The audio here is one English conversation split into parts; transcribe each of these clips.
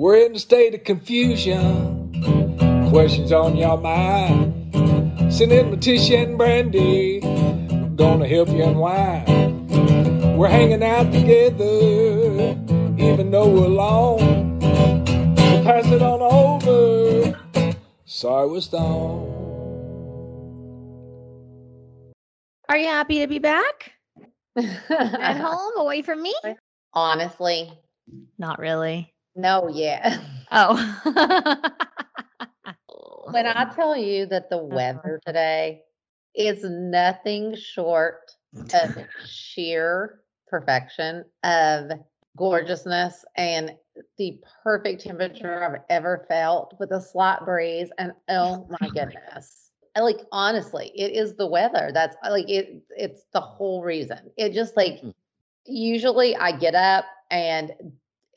We're in a state of confusion. Questions on your mind. Send in Letitia and Brandi. Gonna help you unwind. We're hanging out together, even though we're alone. So pass it on over. Sorry we're stoned. Are you happy to be back at home away from me? Honestly, Not really. No, yeah. Oh. when I tell you that Uh-huh. the weather today is nothing short of sheer perfection of gorgeousness and the perfect temperature I've ever felt with a slight breeze and oh my goodness. Like honestly, it is the weather. That's like it it's the whole reason. It just like usually I get up and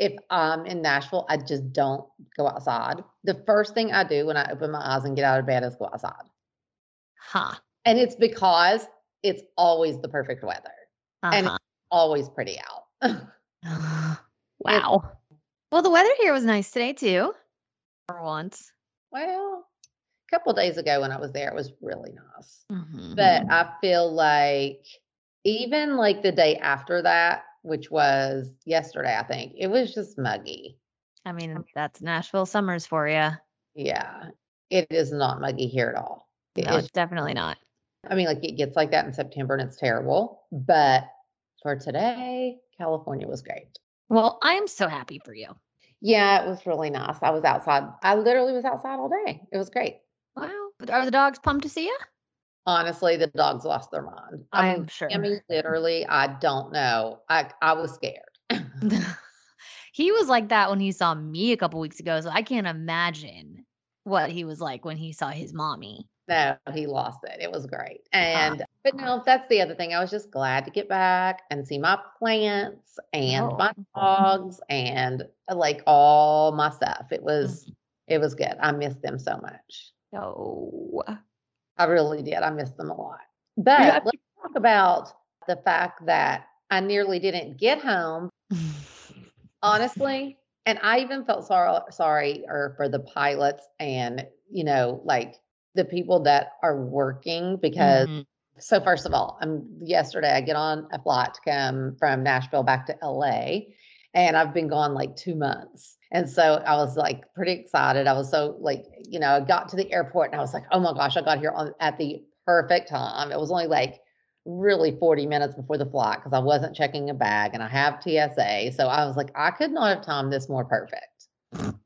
if I'm in Nashville, I just don't go outside. The first thing I do when I open my eyes and get out of bed is go outside. huh. And it's because it's always the perfect weather, and Uh-huh. it's always pretty out. wow. Well, the weather here was nice today too. For once. well, a couple days ago when I was there, it was really nice. Mhm. But I feel like even like the day after that, which was yesterday, I think, it was just muggy. I mean, that's Nashville summers for you. Yeah. It is not muggy here at all. It No, is it's definitely not. I mean, like it gets like that in September and it's terrible. But for today, California was great. Well, I am so happy for you. Yeah, it was really nice. I was outside. I literally was outside all day. It was great. Wow. But Are the dogs pumped to see you? Honestly, the dogs lost their mind. I mean, am sure. Tammy, literally, I don't know. I I was scared. he was like that when he saw me a couple weeks ago. So I can't imagine what he was like when he saw his mommy. no, he lost it. It was great. And but no, that's the other thing. I was just glad to get back and see my plants and my Oh. dogs and uh, like all my stuff. It was Mhm. it was good. I missed them so much. No. I really did. I missed them a lot. But Yeah. let's talk about the fact that I nearly didn't get home, honestly. And I even felt sorry sorry or for the pilots and, you know, like the people that are working because Mhm. so first of all, um yesterday I get on a flight to come from Nashville back to LA and I've been gone like 2 months. And so I was like pretty excited. I was so like, you know, I got to the airport and I was like, "Oh my gosh, I got here on at the perfect time." It was only like really 40 minutes before the flight because I wasn't checking a bag and I have TSA. So I was like, I could not have timed this more perfect.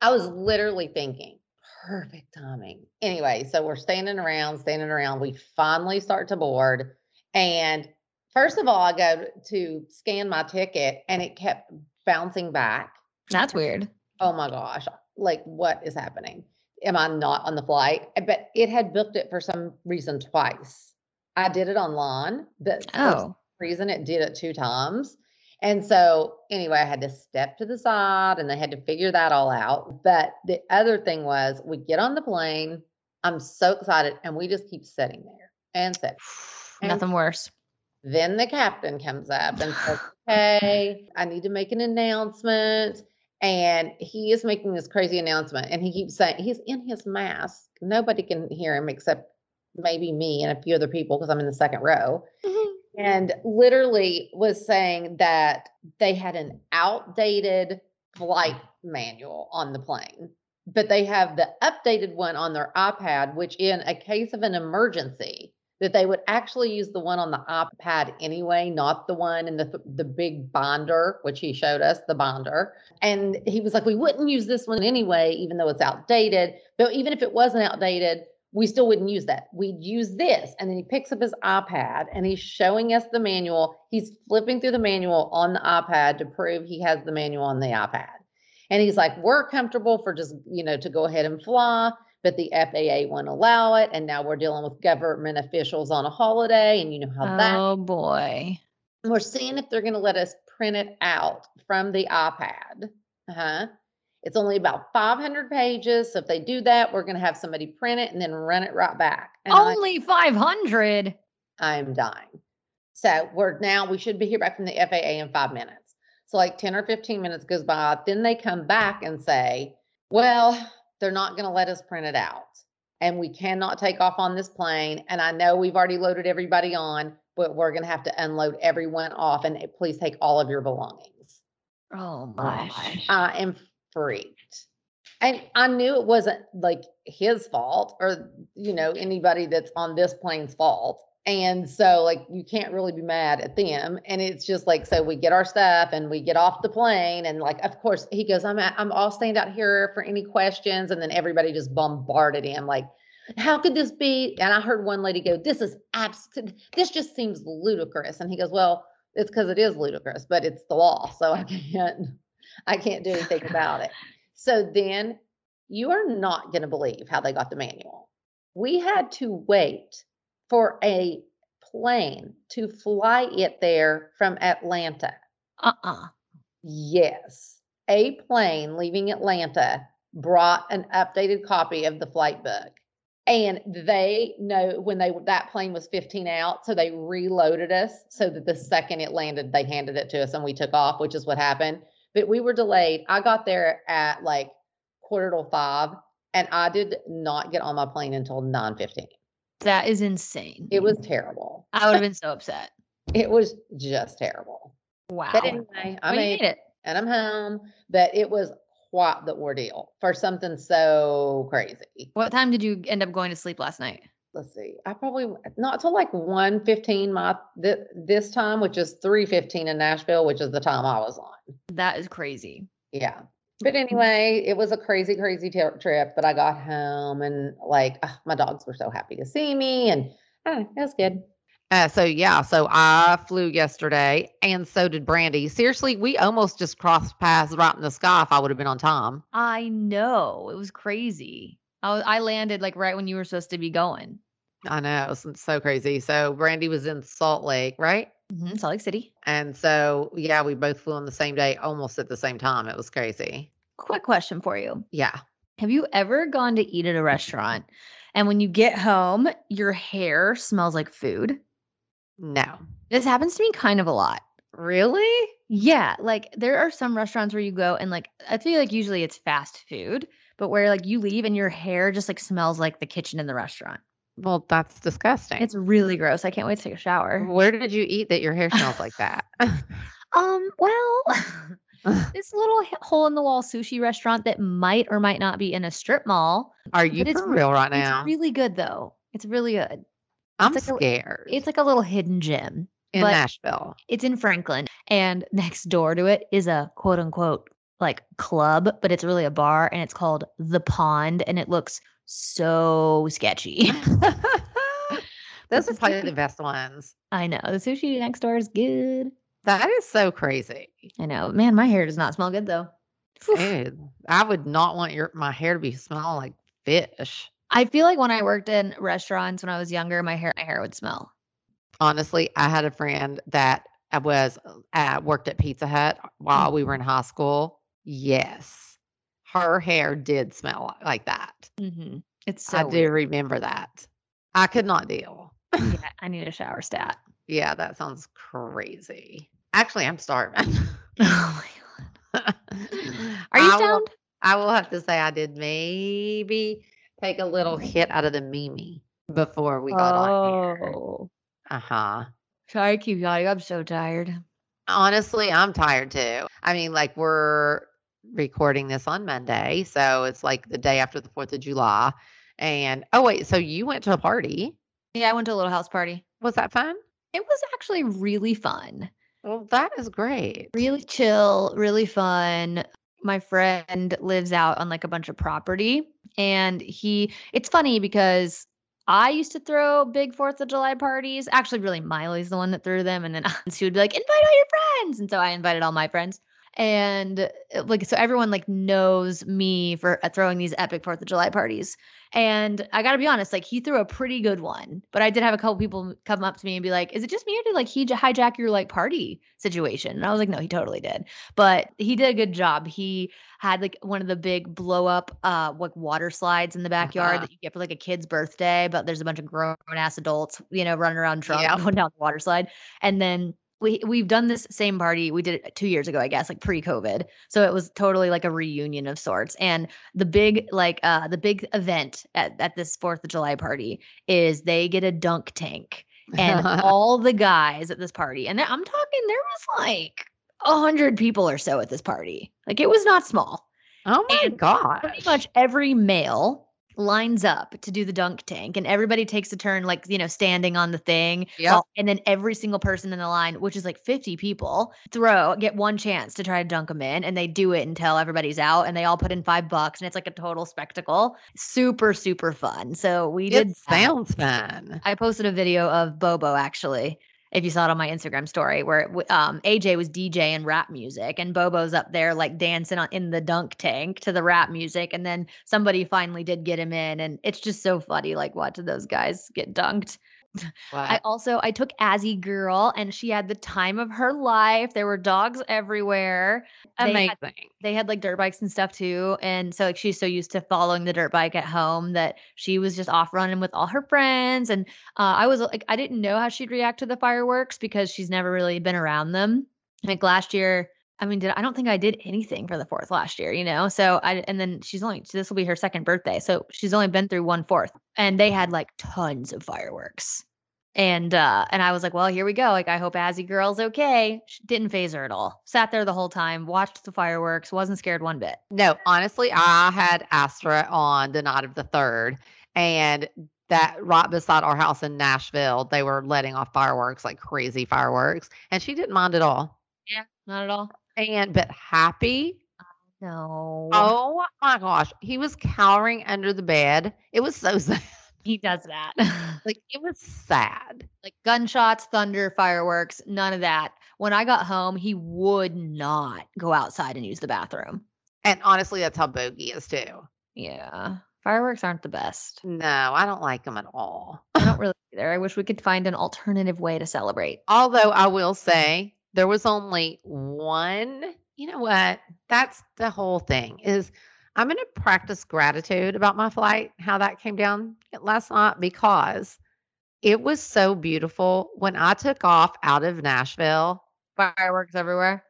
I was literally thinking, perfect timing. Anyway, so we're standing around, standing around. We finally start to board. And first of all, I go to scan my ticket and it kept bouncing back. That's weird. Oh my gosh, like what is happening? Am I not on the flight? But it had booked it for some reason twice. I did it online, but for Oh. reason it did it two times. And so anyway, I had to step to the side and they had to figure that all out. But the other thing was we get on the plane. I'm so excited and we just keep sitting there and sit. And Nothing worse. then the captain comes up and says, Hey, I need to make an announcement. And he is making this crazy announcement. And he keeps saying, He's in his mask. Nobody can hear him except maybe me and a few other people because I'm in the second row. Mm-hmm. And literally was saying that they had an outdated flight manual on the plane, but they have the updated one on their iPad, which in a case of an emergency, that they would actually use the one on the iPad anyway, not the one in the th- the big binder, which he showed us the binder. And he was like, we wouldn't use this one anyway, even though it's outdated. But even if it wasn't outdated, we still wouldn't use that. We'd use this. And then he picks up his iPad and he's showing us the manual. He's flipping through the manual on the iPad to prove he has the manual on the iPad. And he's like, we're comfortable for just, you know, to go ahead and fly, but the FAA won't allow it. And now we're dealing with government officials on a holiday. And you know how that Oh boy. we're seeing if they're going to let us print it out from the iPad. Uh-huh. It's only about 500 pages. So if they do that, we're going to have somebody print it and then run it right back. And Only 500. I'm dying. So we're now, we should be here back from the FAA in five minutes. So like 10 or 15 minutes goes by. Then they come back and say, well, they're not going to let us print it out. And we cannot take off on this plane. And I know we've already loaded everybody on, but we're going to have to unload everyone off and eh, please take all of your belongings. Oh my. I am freaked. And I knew it wasn't like his fault or, you know, anybody that's on this plane's fault. And so, like, you can't really be mad at them. And it's just like, so we get our stuff and we get off the plane. And, like, of course, he goes, I'm, I'm all stand out here for any questions. And then everybody just bombarded him, like, how could this be? And I heard one lady go, This is absolute, this just seems ludicrous. And he goes, Well, it's because it is ludicrous, but it's the law. So I can't, I can't do anything about it. So then you are not going to believe how they got the manual. We had to wait for a plane to fly it there from Atlanta. Uh-uh. Yes, a plane leaving Atlanta brought an updated copy of the flight book. And they know when they that plane was 15 out, so they reloaded us so that the second it landed, they handed it to us and we took off, which is what happened. But we were delayed. I got there at like quarter to five, and I did not get on my plane until 9:15. That is insane. It was terrible. I would have been so upset. It was just terrible. Wow. But anyway, I Well, made made it. and I'm home. But it was quite the ordeal for something so crazy. What time did you end up going to sleep last night? Let's see. I probably not till like 1:15 my th- this time, which is 3:15 in Nashville, which is the time I was on. That is crazy. Yeah. But anyway, it was a crazy, crazy t- trip. But I got home and like ah, my dogs were so happy to see me, and ah, it was good. Uh, so yeah, so I flew yesterday, and so did Brandi. Seriously, we almost just crossed paths right in the sky. If I would have been on time, I know. It was crazy. I, was, I landed like right when you were supposed to be going. I know it's so crazy. So Brandi was in Salt Lake, right? Mhm, Salt Lake City. And so yeah, we both flew on the same day, almost at the same time. It was crazy. Quick question for you. Yeah. Have you ever gone to eat at a restaurant and when you get home, your hair smells like food? No. This happens to me kind of a lot. Really? Yeah, like there are some restaurants where you go and like I feel like usually it's fast food, but where like you leave and your hair just like smells like the kitchen in the restaurant. Well, that's disgusting. It's really gross. I can't wait to take a shower. Where did you eat that your hair smells like that? Um, well, this little hole in the wall sushi restaurant that might or might not be in a strip mall. Are you it's for real right now? It's really good though. It's really good. I'm it's like a- scared. It's like a little hidden gem. in but- Nashville. It's in Franklin, and next door to it is a quote unquote like club, but it's really a bar, and it's called The Pond, and it looks so sketchy. Those are probably the best ones. I know the sushi next door is good. That is so crazy. I know, man. My hair does not smell good though. Ew, I would not want your my hair to be smelling like fish. I feel like when I worked in restaurants when I was younger, my hair my hair would smell. Honestly, I had a friend that uh, was uh, worked at Pizza Hut while we were in high school. Yes, her hair did smell like that. Mm-hmm. It's so I do remember that. I could not deal. Yeah, I need a shower stat. Yeah, that sounds crazy. Actually, I'm starving. Oh my god. Are you I will- stoned? I will have to say I did maybe take a little hit out of the Mimi before we got on here. Oh. Uh huh. Sorry, keep yawning. I'm so tired. Honestly, I'm tired too. I mean, like we're recording this on Monday, so it's like the day after the 4th of July. And oh, wait, so you went to a party? Yeah, I went to a little house party. Was that fun? It was actually really fun. Well, that is great. Really chill, really fun. My friend lives out on like a bunch of property And he, it's funny because I used to throw big Fourth of July parties. Actually, really, Miley's the one that threw them. And then she would be like, invite all your friends. And so I invited all my friends. And uh, like, so everyone like knows me for uh, throwing these epic Fourth of July parties. And I got to be honest, like he threw a pretty good one. But I did have a couple people come up to me and be like, "Is it just me or did like he hijack your like party situation?" And I was like, "No, he totally did." But he did a good job. He had like one of the big blow up uh like water slides in the backyard Uh-huh. that you get for like a kid's birthday, but there's a bunch of grown ass adults, you know, running around drunk Yep. going down the water slide. And then we we've done this same party. We did it two years ago, I guess, like pre-COVID. So it was totally like a reunion of sorts. And the big like uh the big event at, at this Fourth of July party is they get a dunk tank. And all the guys at this party, and I'm talking, there was like a hundred people or so at this party. Like it was not small oh my god. pretty much every male lines up to do the dunk tank and everybody takes a turn like you know standing on the thing while- and then every single person in the line which is like 50 people throw get one chance to try to dunk them in and they do it until everybody's out and they all put in five bucks and it's like a total spectacle super super fun so we did It that. sounds fun. I posted a video of Bobo actually. If you saw it on my Instagram story, where um, AJ was DJing rap music and Bobo's up there like dancing on, in the dunk tank to the rap music, and then somebody finally did get him in, and it's just so funny like watching those guys get dunked. I also I took Azzy girl, and she had the time of her life. There were dogs everywhere. They had Amazing. they had like dirt bikes and stuff too. And so like she's so used to following the dirt bike at home that she was just off running with all her friends. And uh, I was like, I didn't know how she'd react to the fireworks because she's never really been around them. Like last year, I mean, did I don't think I did anything for the fourth last year, you know? So I and then she's only this will be her second birthday. So she's only been through one fourth. And they had like tons of fireworks. And uh and I was like, well, here we go. Like I hope Azzy girl's okay. She didn't phase her at all. Sat there the whole time, watched the fireworks, wasn't scared one bit. No, honestly, I had Astra on the night of the third, and that right beside our house in Nashville, they were letting off fireworks like crazy fireworks, and she didn't mind at all. Yeah, not at all. And but happy. No. Oh my gosh, he was cowering under the bed. It was so sad. he does that. Like it was sad. like gunshots, thunder, fireworks, none of that. When I got home, he would not go outside and use the bathroom. And honestly, that's how Bogey is too. Yeah. Fireworks aren't the best. No, I don't like them at all. I don't really either. I wish we could find an alternative way to celebrate. Although I will mm-hmm. say there was only one, you know what? That's the whole thing is I'm going to practice gratitude about my flight, how that came down last night because it was so beautiful when I took off out of Nashville Fireworks everywhere.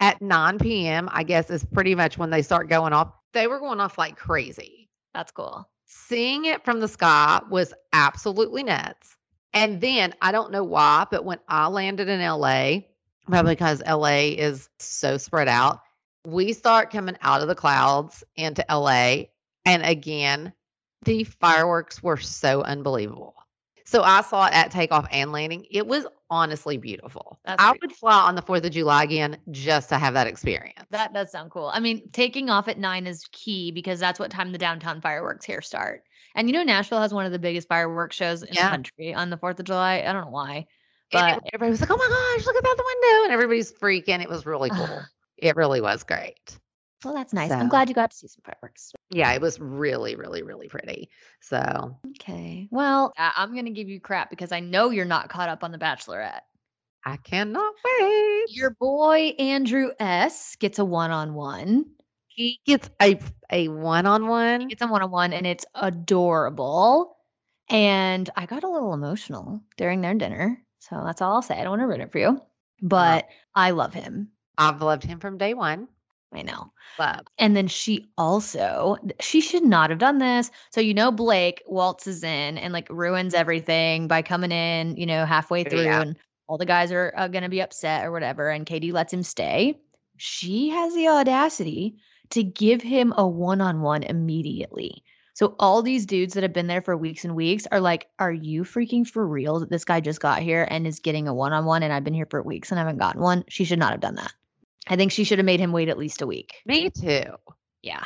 at 9 p.m. I guess is pretty much when they start going off. They were going off like crazy. That's cool. Seeing it from the sky was absolutely nuts. And then I don't know why, but when I landed in LA, probably mm-hmm. because LA is so spread out, we start coming out of the clouds into LA. And again, the fireworks were so unbelievable. So I saw it at takeoff and landing. It was honestly beautiful. That's I would fly on the 4th of July again just to have that experience. That does sound cool. I mean, taking off at nine is key because that's what time the downtown fireworks here start. And you know, Nashville has one of the biggest fireworks shows in Yeah. the country on the 4th of July. I don't know why, but it- everybody was like, "Oh my gosh, look at that the window!" And everybody's freaking. It was really cool. it really was great. well, that's nice. I'm glad you got to see some fireworks. Yeah, it was really, really, really pretty. So Okay. Well, I- I'm going to give you crap because I know you're not caught up on The Bachelorette. I cannot wait. Your boy Andrew S gets a one on one. He gets a a one on one. Gets a one on one, and it's adorable. And I got a little emotional during their dinner. So that's all I'll say. I don't want to ruin it for you, but I love him. I've loved him from day one. I know. Love. And then she also, she should not have done this. So, you know, Blake waltzes in and like ruins everything by coming in, you know, halfway through, Yeah. and all the guys are uh, going to be upset or whatever. And Katie lets him stay. She has the audacity to give him a one on one immediately. So, all these dudes that have been there for weeks and weeks are like, Are you freaking for real that this guy just got here and is getting a one on one? And I've been here for weeks and I haven't gotten one. She should not have done that. I think she should have made him wait at least a week. Me too. Yeah.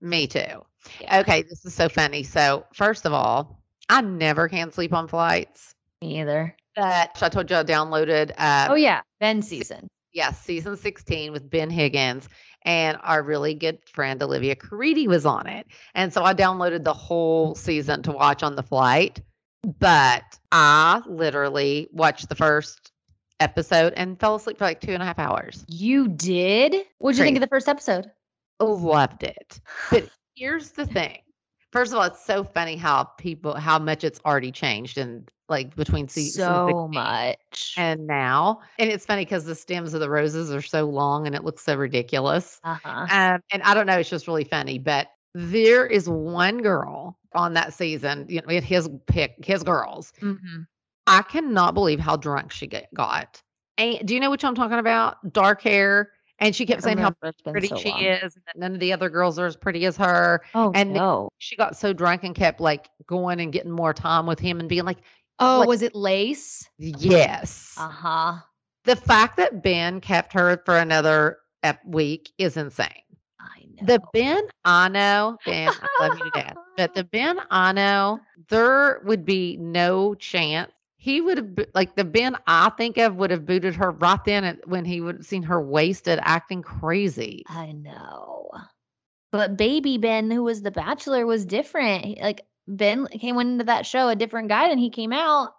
Me too. Yeah. Okay, this is so funny. So, first of all, I never can sleep on flights. Me either. But I told you I downloaded uh Oh yeah, Ben season. yes, season 16 with Ben Higgins and our really good friend Olivia Caridi was on it. And so I downloaded the whole season to watch on the flight. But I literally watched the first episode and fell asleep for like two and a half hours. You did? What did you think of the first episode? Loved it. But here's the thing. First of all, it's so funny how people how much it's already changed and like between season so much. and now. And it's funny because the stems of the roses are so long and it looks so ridiculous. uh-huh. Um, and I don't know, it's just really funny. But there is one girl on that season, you know, his pick, his girls. hmm I cannot believe how drunk she get, got. And do you know which I'm talking about? Dark hair. And she kept saying how pretty she is, and that none of the other girls are as pretty as her. Oh and no. She got so drunk and kept like going and getting more time with him and being like, Oh, like- was it Lace? yes. Uh huh. The fact that Ben kept her for another week is insane. I know. The Ben I know, Ben, I love you to death, but the Ben I know, there would be no chance. He would have, like the Ben I think of, would have booted her right then when he would have seen her wasted acting crazy. I know. But baby Ben, who was the bachelor, was different. Like Ben came into that show a different guy than he came out.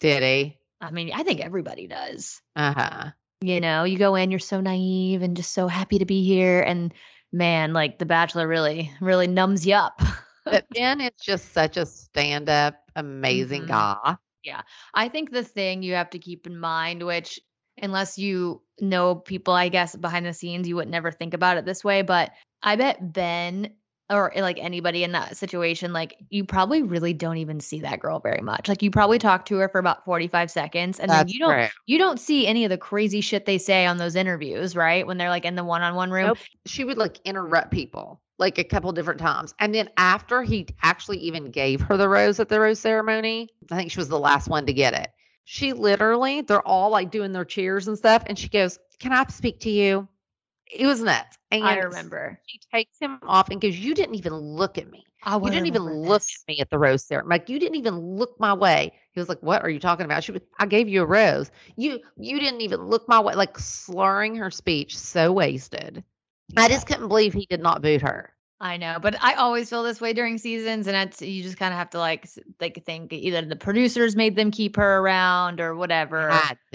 Did he? I mean, I think everybody does. Uh huh. You know, you go in, you're so naive and just so happy to be here. And man, like the bachelor really, really numbs you up. But Ben is just such a stand up, amazing Mhm. guy. Yeah. I think the thing you have to keep in mind, which unless you know people, I guess behind the scenes, you would never think about it this way. But I bet Ben or eh, like anybody in that situation, like you probably really don't even see that girl very much. Like you probably talk to her for about 45 seconds and then you don't true. you don't see any of the crazy shit they say on those interviews, right? When they're like in the one-on-one room. Nope. She would like interrupt people like a couple different times. And then after he actually even gave her the rose at the rose ceremony, I think she was the last one to get it. She literally, they're all like doing their cheers and stuff. And she goes, Can I speak to you? It was nuts. And I remember. She takes him off and goes, You didn't even look at me. I You didn't even look this. at me at the rose ceremony. Like you didn't even look my way. He was like, "What are you talking about?" She was, "I gave you a rose. You you didn't even look my way." Like slurring her speech, so wasted. I just couldn't believe he did not boot her. I know, but I always feel this way during seasons, and it's you just kind of have to like like think either the producers made them keep her around or whatever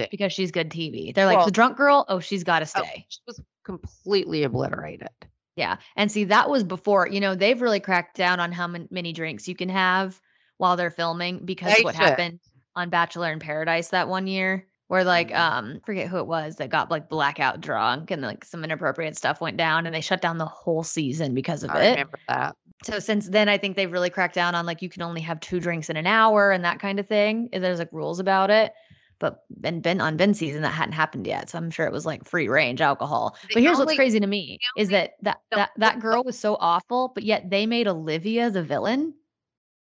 because she's good TV. They're like the drunk girl. Oh, she's got to Oh, stay. she was completely obliterated. Yeah, and see that was before. You know, they've really cracked down on how many drinks you can have while they're filming because They what should. happened on Bachelor in Paradise that one year. Where like Mhm. um forget who it was that got like blackout drunk and like some inappropriate stuff went down and they shut down the whole season because of I it. remember that. So since then, I think they've really cracked down on like you can only have two drinks in an hour and that kind of thing. and There's like rules about it. But Ben Ben on Ben season that hadn't happened yet, so I'm sure it was like free range alcohol. The but here's what's crazy to me is that that no, that that girl was so awful, but yet they made Olivia the villain.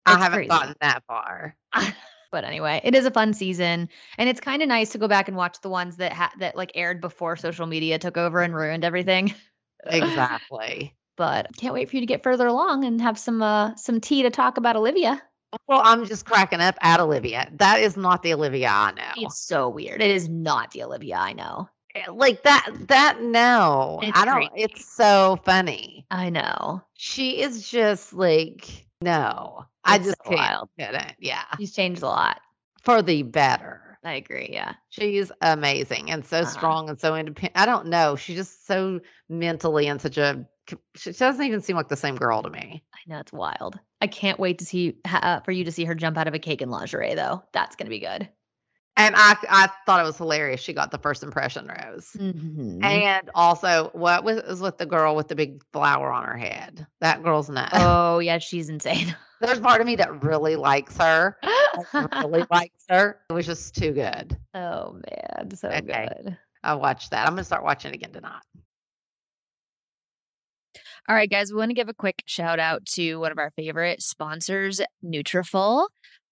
I haven't crazy. gotten that far. but anyway, it is a fun season, and it's kind of nice to go back and watch the ones that ha- that like aired before social media took over and ruined everything. Exactly. but can't wait for you to get further along and have some uh some tea to talk about Olivia. Well, I'm just cracking up at Olivia. That is not the Olivia I know. It's so weird. It is not the Olivia I know. Eh, like that. That no, It's I don't. crazy. It's so funny. I know. She is just like no. I just so can't. wild. Couldn't. Yeah, She's changed a lot. for the better. I agree. Yeah. She's amazing and so Uh-huh. strong and so independent. I don't know. She's just so mentally and such a. She doesn't even seem like the same girl to me. I know it's wild. I can't wait to see uh, for you to see her jump out of a cake in lingerie though. That's gonna be good. And I, I thought it was hilarious. She got the first impression rose. Mhm. And also, what was, was with the girl with the big flower on her head? That girl's nuts. oh yeah, she's insane. There's part of me that really likes her. really likes her. It was just too good. oh man, so Okay. good. I watched that. I'm gonna start watching it again tonight. All right, guys, we want to give a quick shout out to one of our favorite sponsors, Nutrafol.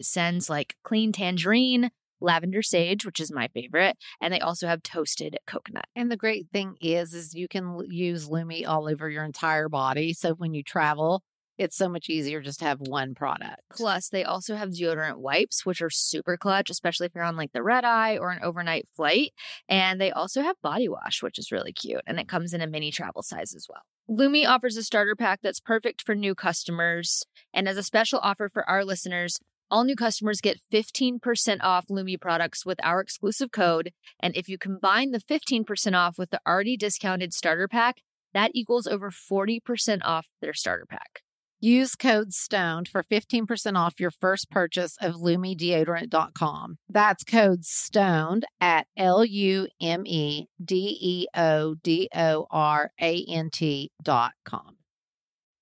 scents like clean tangerine, lavender sage, which is my favorite, and they also have toasted coconut. And the great thing is, is you can use Lume all over your entire body. So when you travel, it's so much easier just to have one product. Plus, they also have deodorant wipes, which are super clutch, especially if you're on like the red eye or an overnight flight. And they also have body wash, which is really cute. And it comes in a mini travel size as well. Lume offers a starter pack that's perfect for new customers. And as a special offer for our listeners, all new customers get 15% off Lume products with our exclusive code. And if you combine the 15% off with the already discounted starter pack, that equals over 40% off their starter pack. Use code STONED for 15% off your first purchase of LumeDeodorant.com. That's code STONED at L U M E D E O D O R A N T.com.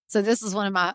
So, this is one of my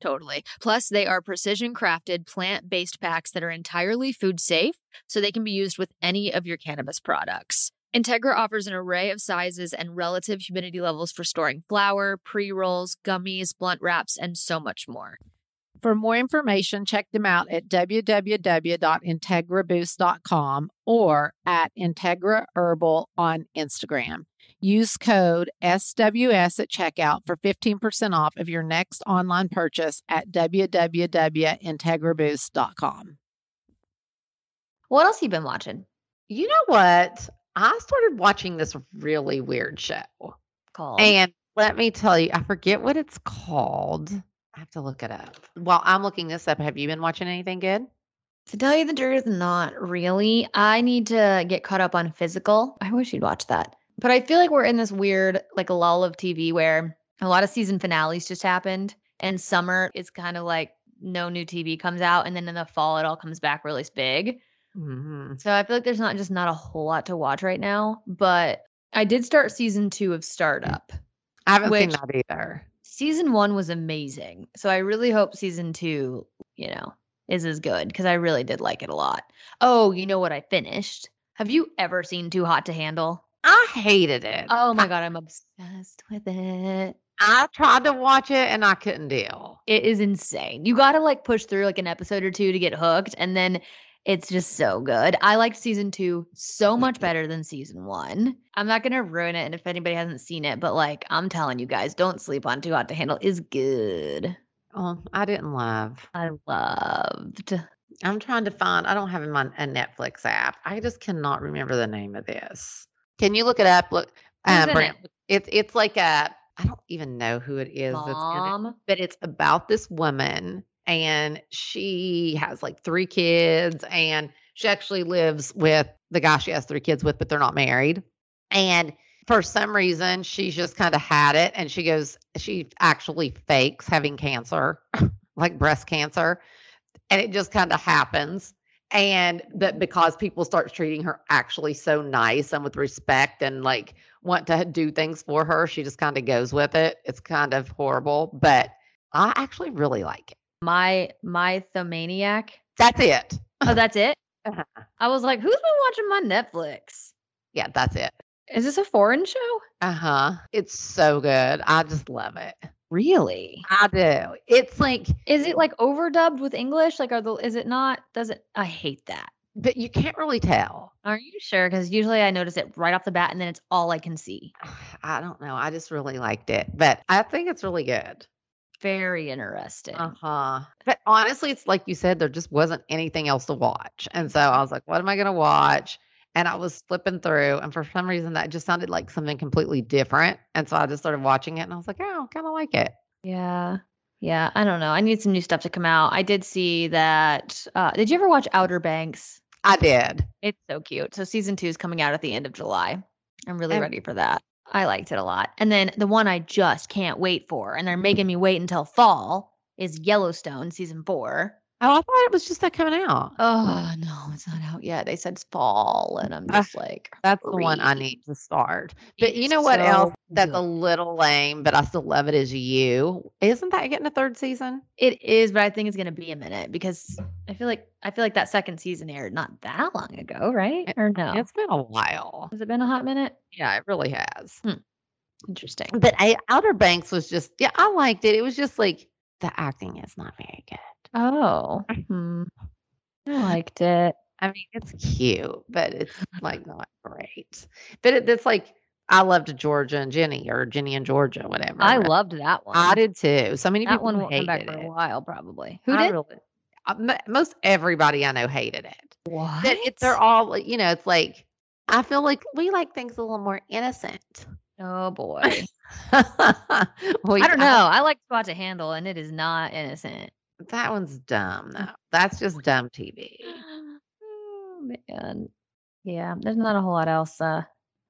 Totally. Plus, they are precision crafted plant based packs that are entirely food safe, so they can be used with any of your cannabis products. Integra offers an array of sizes and relative humidity levels for storing flour, pre rolls, gummies, blunt wraps, and so much more. For more information, check them out at www.integraboost.com or at Integra Herbal on Instagram. Use code SWS at checkout for 15% off of your next online purchase at www.integraboost.com. What else you been watching? You know what? I started watching this really weird show. Called And let me tell you, I forget what it's called. I have to look it up. While I'm looking this up, have you been watching anything good? To tell you the truth, not really. I need to get caught up on physical. I wish you'd watch that. But I feel like we're in this weird like lull of TV where a lot of season finales just happened and summer is kind of like no new TV comes out and then in the fall it all comes back really big. Mhm. So I feel like there's not just not a whole lot to watch right now, but I did start season 2 of Startup. I haven't seen that either. Season 1 was amazing. So I really hope season 2, you know, is as good because I really did like it a lot. Oh, you know what I finished? Have you ever seen Too Hot to Handle? I hated it. Oh my god, I'm obsessed with it. I tried to watch it and I couldn't deal. It is insane. You got to like push through like an episode or two to get hooked and then it's just so good. I like season 2 so much better than season 1. I'm not going to ruin it and if anybody hasn't seen it, but like I'm telling you guys, don't sleep on Too Hot to Handle is good. Oh, I didn't love. I loved. I'm trying to find. I don't have a Netflix app. I just cannot remember the name of this. Can you look it up? Look, um, it? it's it's like a. I don't even know who it is that's in it, Mom. but it's about this woman and she has like three kids and she actually lives with the guy she has three kids with, but they're not married. And for some reason, she's just kind of had it and she goes, she actually fakes having cancer, like breast cancer. And it just kind of happens. And that because people start treating her actually so nice and with respect and like want to do things for her, she just kind of goes with it. It's kind of horrible, but I actually really like it. My my Mythomaniac. That's it. Oh, that's it? Uh-huh. I was like, who's been watching my Netflix? Yeah, that's it. Is this a foreign show? Uh huh. It's so good. I just love it. Really? I do. It's like, Is it like overdubbed with English? Like, are the is it not? Does it? I hate that. but you can't really tell. Are you sure? Because usually I notice it right off the bat, and then it's all I can see. I don't know. I just really liked it, but I think it's really good. Very interesting. Uh huh. But honestly, it's like you said, there just wasn't anything else to watch. And so I was like, what am I going to watch? And I was flipping through, and for some reason, that just sounded like something completely different. And so I just started watching it, and I was like, oh, kind of like it. Yeah. Yeah. I don't know. I need some new stuff to come out. I did see that. Uh, did you ever watch Outer Banks? I did. It's so cute. So season two is coming out at the end of July. I'm really And- ready for that. I liked it a lot. And then the one I just can't wait for, and they're making me wait until fall, is Yellowstone season four. Oh, I thought it was just that coming out. Oh no, it's not out yet. They said it's fall, and I'm just like, That's the one I need to start. But you know what else that's a little lame, but I still love it is you. Isn't that getting a third season? It is, but I think it's gonna be a minute because I feel like I feel like that second season aired not that long ago, right? It- Or no? It's been a while. Has it been a hot minute? Yeah, it really has. Hmm, interesting. But I, Outer Banks was just, yeah, I liked it. It was just like the acting is not very good. Oh, hmm. I liked it. I mean, it's cute, but it's like not great. But it, it's like I loved Georgia and Ginny or Ginny and Georgia, whatever. I loved that one. I did too. So many that people one won't come back for a while, probably. Who I did? really- uh, most everybody I know hated it. What? That it, they're all, you know, it's like I feel like we like things a little more innocent. oh boy. well, I don't know. I like Spot to Handle, and it is not innocent. That one's dumb though. That's just dumb TV. Oh man. Yeah, there's not a whole lot else. Uh,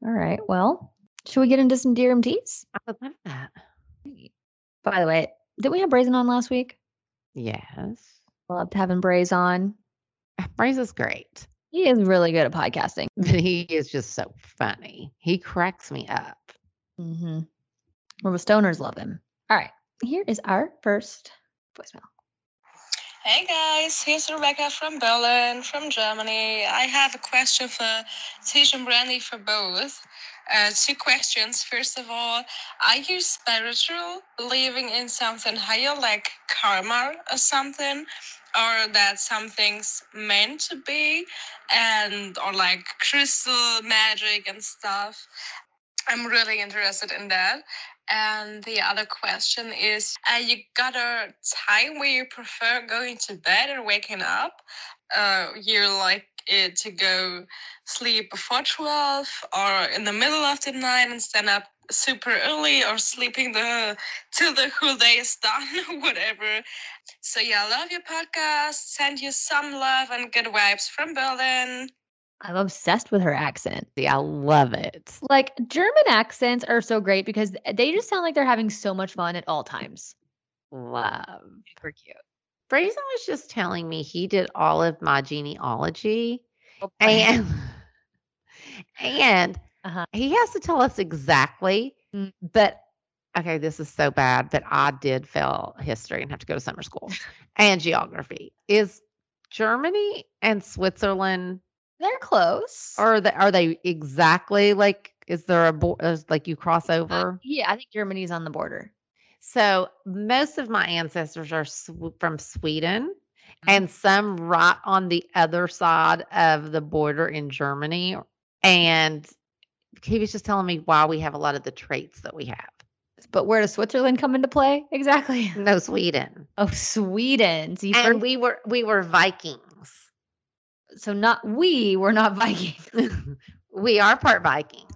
all right. Well, should we get into some DRMTs? I would love that. By the way, did we have Braison on last week? Yes. Loved having Braze on. Braze is great, He is really good at podcasting. but he is just so funny. He cracks me up. Mm-hmm. Well, the stoners love him. All right. Here is our first voicemail. Hey guys, here's Rebecca from Berlin, from Germany. I have a question for Tish and Brandi for both. Uh, two questions. First of all, are you spiritual, believing in something higher like karma or something? Or that something's meant to be and or like crystal magic and stuff? I'm really interested in that. And the other question is uh, you got a time where you prefer going to bed and waking up? Uh, you like it to go sleep before 12 or in the middle of the night and stand up super early or sleeping the till the whole day is done whatever so yeah love your podcast send you some love and good vibes from berlin I'm obsessed with her accent. See, I love it. Like German accents are so great because they just sound like they're having so much fun at all times. Love. Super cute. Braison was just telling me he did all of my genealogy and and Uh-huh. he has to tell us exactly. Mm. But okay, this is so bad. But I did fail history and have to go to summer school and geography. Is Germany and Switzerland They're close. are they are they exactly like? Is there a bo- is like you cross Uh, over? yeah, I think Germany's on the border. So most of my ancestors are sw- from Sweden, Mm-hmm. and some right on the other side of the border in Germany. And he was just telling me why we have a lot of the traits that we have. But where does Switzerland come into play exactly? No, Sweden. Oh, Sweden. So, And first- we were we were Vikings. So not we. We're not viking we are part Viking.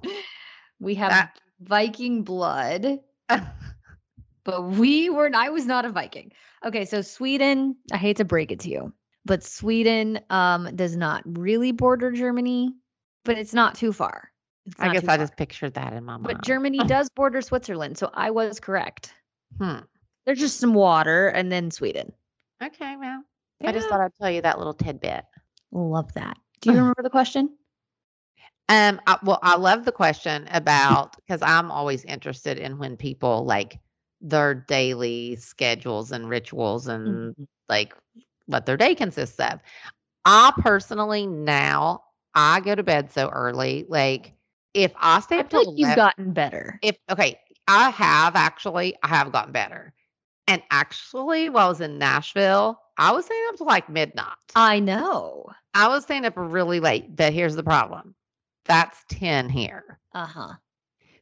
We have That- Viking blood, but we were. I was not a Viking. Okay, so Sweden. I hate to break it to you, but Sweden um does not really border Germany, but it's not too far. It's I guess I far. just pictured that in my mind. But Germany does border Switzerland, so I was correct. Hmm. There's just some water, and then Sweden. Okay, well, I just thought I'd tell you that little tidbit. Love that. Do you remember the question? Um, I, well, I love the question about because I'm always interested in when people like their daily schedules and rituals and like what their day consists of. I personally now I go to bed so early. Like if I stay I up till like you've gotten better. if okay, I have actually, I have gotten better. And actually, while I was in Nashville, I was staying up to like midnight. I know. I was staying up really late, but here's the problem. That's 10 here. Uh huh.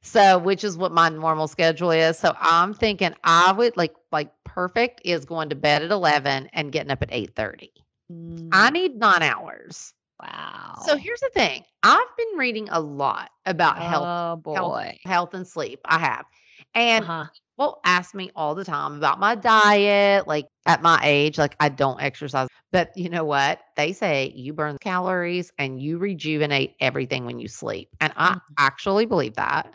So, which is what my normal schedule is. So, I'm thinking I would like like perfect is going to bed at 11 and getting up at 8:30. I need 9 hours. Mm, wow. So, here's the thing. I've been reading a lot about health, Oh health, boy. health and sleep. I have. And Uh-huh. people ask me all the time about my diet. Like at my age, like I don't exercise. But you know what? They say you burn calories and you rejuvenate everything when you sleep. And I Mhm. actually believe that.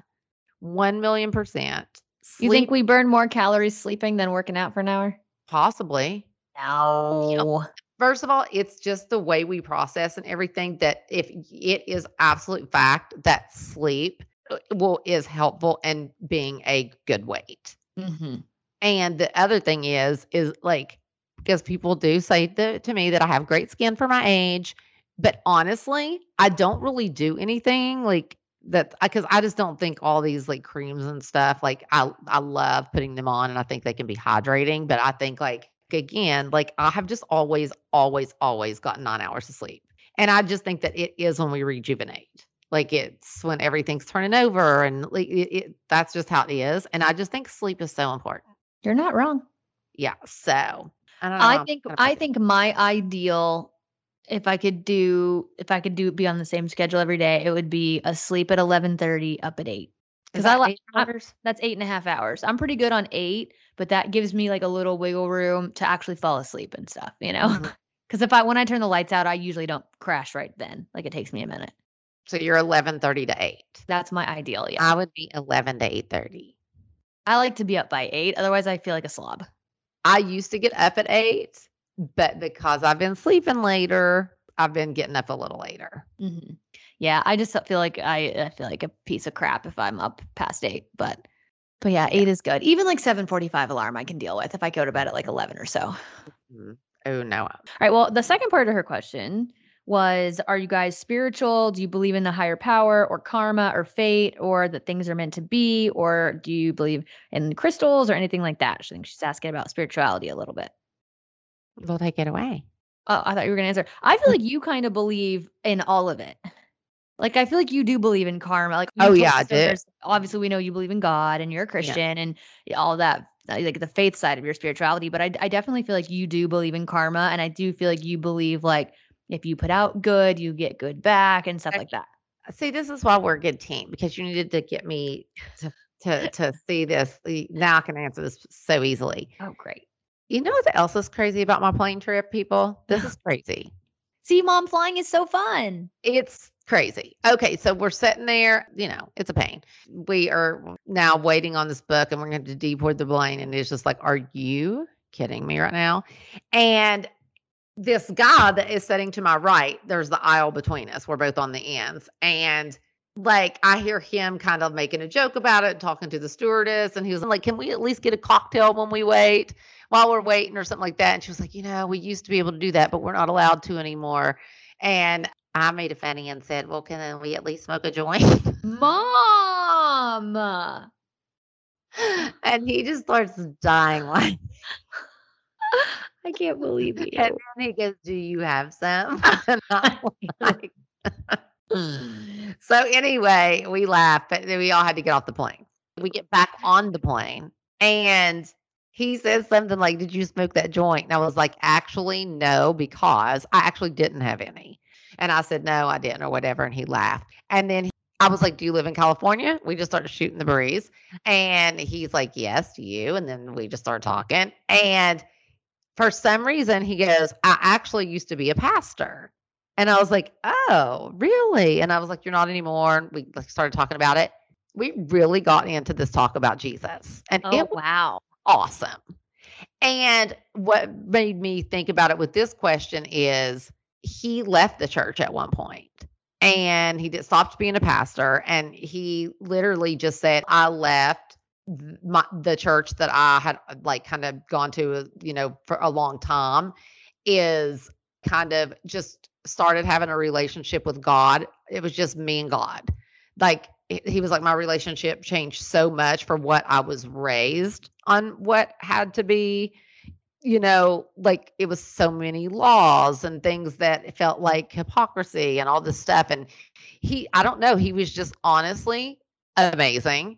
1 million percent. You think we burn more calories sleeping than working out for an hour? possibly? No. First of all, it's just the way we process and everything that if it is absolute fact that sleep uh, will is helpful and being a good weight. hmm And the other thing is, is like, because people do say to, to me that I have great skin for my age, but honestly, I don't really do anything like that because I just don't think all these like creams and stuff like I I love putting them on and I think they can be hydrating, but I think like again, like I have just always, always, always gotten nine hours of sleep. And I just think that it is when we rejuvenate. Like it's when everything's turning over and like it, it, that's just how it is. And I just think sleep is so important. You're not wrong. Yeah. So I don't know. I think I think my ideal if I could do if I could do be on the same schedule every day, it would be asleep at eleven thirty, up at eight. Because I like hours? that's eight and a half hours. I'm pretty good on eight, but that gives me like a little wiggle room to actually fall asleep and stuff, you know? Mm-hmm. Because if I when I turn the lights out, I usually don't crash right then. Like it takes me a minute. So you're eleven thirty to eight. That's my ideal. Yeah. I would be eleven to eight thirty. I like to be up by eight. Otherwise, I feel like a slob. I used to get up at eight, but because I've been sleeping later, I've been getting up a little later. hmm Yeah, I just feel like I, I feel like a piece of crap if I'm up past eight. But but yeah, eight is good. Even like seven forty five alarm I can deal with if I go to bed at like eleven or so. Mhm. Oh no. All right, Well, the second part of her question was Are you guys spiritual? Do you believe in the higher power or karma or fate or that things are meant to be? Or do you believe in crystals or anything like that? I think she's asking about spirituality a little bit. We'll take it away. Oh, I thought you were gonna answer. I feel like you kind of believe in all of it. Like I feel like you do believe in karma. Like Oh, yeah, I there's- Obviously, we know you believe in God and you're a Christian and all that, uh, like the faith side of your spirituality. But I, I definitely feel like you do believe in karma, and I do feel like you believe like if you put out good, you get good back and stuff I- like that. See, this is why we're a good team because you needed to get me to to to see this. Now I can answer this so easily. Oh, great. You know what else is crazy about my plane trip, people? This is crazy. See, mom, flying is so fun. It's crazy. Okay, so we're sitting there, you know, it's a pain. We are now waiting on this book and we're going to deport the plane. And it's just like, are you kidding me right now? And this guy that is sitting to my right, there's the aisle between us. We're both on the ends. And like I hear him kind of making a joke about it, talking to the stewardess, and he was like, Can we at least get a cocktail when we wait while we're waiting or something like that? And she was like, You know, we used to be able to do that, but we're not allowed to anymore. And I made a funny and said, Well, can we at least smoke a joint? Mom. and he just starts dying like I can't believe you. and then he goes, Do you have some? Like, so anyway, we laugh, but then we all had to get off the plane. We get back on the plane and he says something like, Did you smoke that joint? And I was like, Actually, no, because I actually didn't have any. And I said, No, I didn't, or whatever. And he laughed. And then he, I was like, Do you live in California? We just started shooting the breeze. And he's like, Yes, you? And then we just started talking. And for some reason, he goes, I actually used to be a pastor. And I was like, Oh, really? And I was like, You're not anymore. And we like, started talking about it. We really got into this talk about Jesus. And Oh it was wow. awesome. And what made me think about it with this question is he left the church at one point and he did stopped being a pastor and he literally just said I left my, the church that I had uh, like kind of gone to uh, you know for a long time is kind of just started having a relationship with God. It was just me and God. Like he he was like my relationship changed so much for what I was raised on what had to be you know like it was so many laws and things that felt like hypocrisy and all this stuff and he I don't know he was just honestly amazing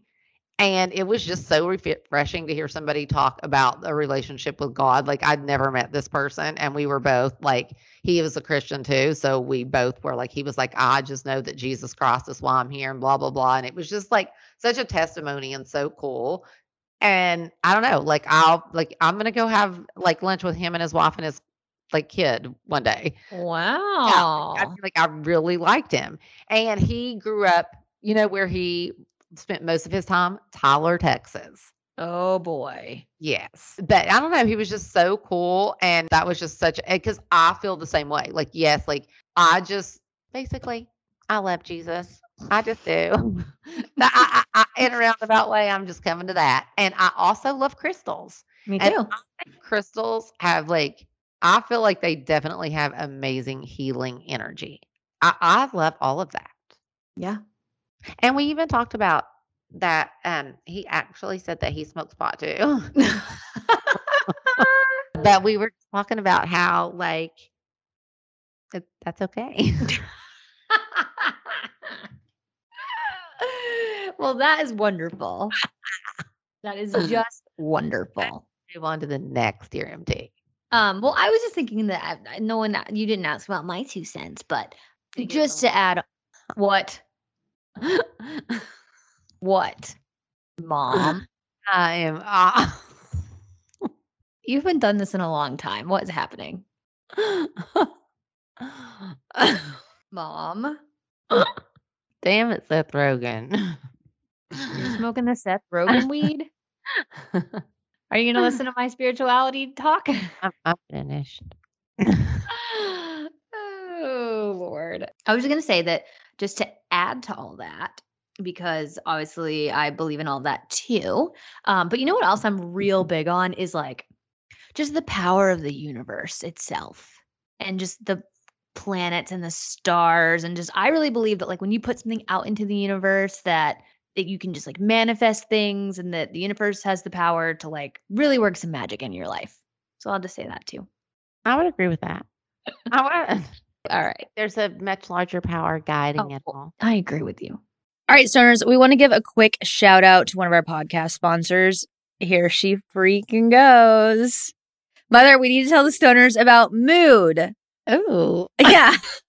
and it was just so refreshing to hear somebody talk about a relationship with God like I'd never met this person and we were both like he was a Christian too. So we both were like, he was like, I just know that Jesus Christ is why I'm here and blah, blah, blah. And it was just like such a testimony and so cool. And I don't know, like I'll like I'm gonna go have like lunch with him and his wife and his like kid one day. Wow. I feel like I really liked him. And he grew up, you know, where he spent most of his time, Tyler, Texas. Oh boy. Yes. But I don't know. He was just so cool. And that was just such a, because I feel the same way. Like, yes, like I just basically, I love Jesus. I just do. I, I, I, in a roundabout way, I'm just coming to that. And I also love crystals. Me too. Crystals have like, I feel like they definitely have amazing healing energy. I, I love all of that. Yeah. And we even talked about that. Um, he actually said that he smokes pot too. but we were talking about how like it, that's okay. well, that is wonderful. That is just wonderful. Move on to the next dear MT. Um, well, I was just thinking that I- no one you didn't ask about my two cents, but just to add what what? Mom? I am. Uh, you've been done this in a long time. What is happening? Mom? Damn it, Seth Rogen. you're smoking the seth rogen weed? Are you gonna listen to my spirituality talk? I'm, I'm finished. oh lord. I was gonna say that just to add to all that because obviously i believe in all that too um, but you know what else i'm real big on is like just the power of the universe itself and just the planets and the stars and just i really believe that like when you put something out into the universe that that you can just like manifest things and that the universe has the power to like really work some magic in your life so i'll just say that too I would agree with that. I would. All right There's a much larger power oh, guiding Oh, it all. i agree with you All right, stoners, we want to give a quick shout out to one of our podcast sponsors. Here she freaking goes. Mother, we need to tell the stoners about Mood. Oh, Yeah.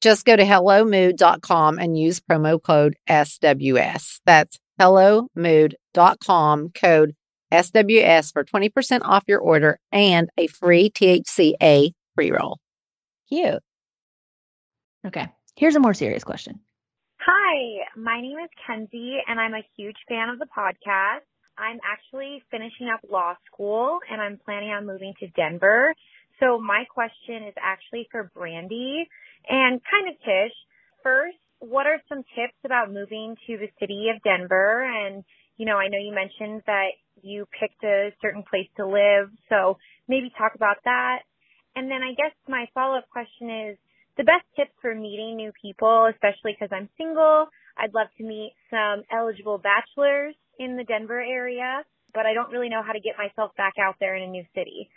Just go to hellomood.com and use promo code SWS. That's hellomood.com code SWS for 20% off your order and a free THCA pre roll. Cute. Okay. Here's a more serious question. Hi, my name is Kenzie, and I'm a huge fan of the podcast. I'm actually finishing up law school, and I'm planning on moving to Denver. So my question is actually for Brandi and kind of Tish. First, what are some tips about moving to the city of Denver? And, you know, I know you mentioned that you picked a certain place to live, so maybe talk about that. And then I guess my follow-up question is, the best tips for meeting new people, especially because I'm single. I'd love to meet some eligible bachelors in the Denver area, but I don't really know how to get myself back out there in a new city.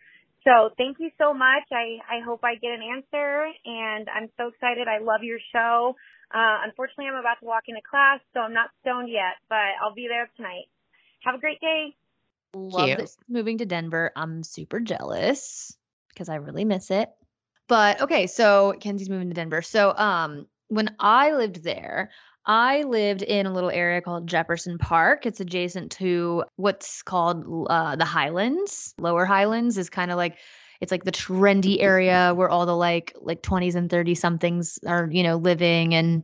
So thank you so much. I, I hope I get an answer and I'm so excited. I love your show. Uh, unfortunately, I'm about to walk into class, so I'm not stoned yet, but I'll be there tonight. Have a great day. Love Cute. this moving to Denver. I'm super jealous because I really miss it. But okay, so Kenzie's moving to Denver. So um when I lived there, I lived in a little area called Jefferson Park. It's adjacent to what's called uh, the Highlands. Lower Highlands is kind of like it's like the trendy area where all the like like 20s and 30 somethings are, you know, living and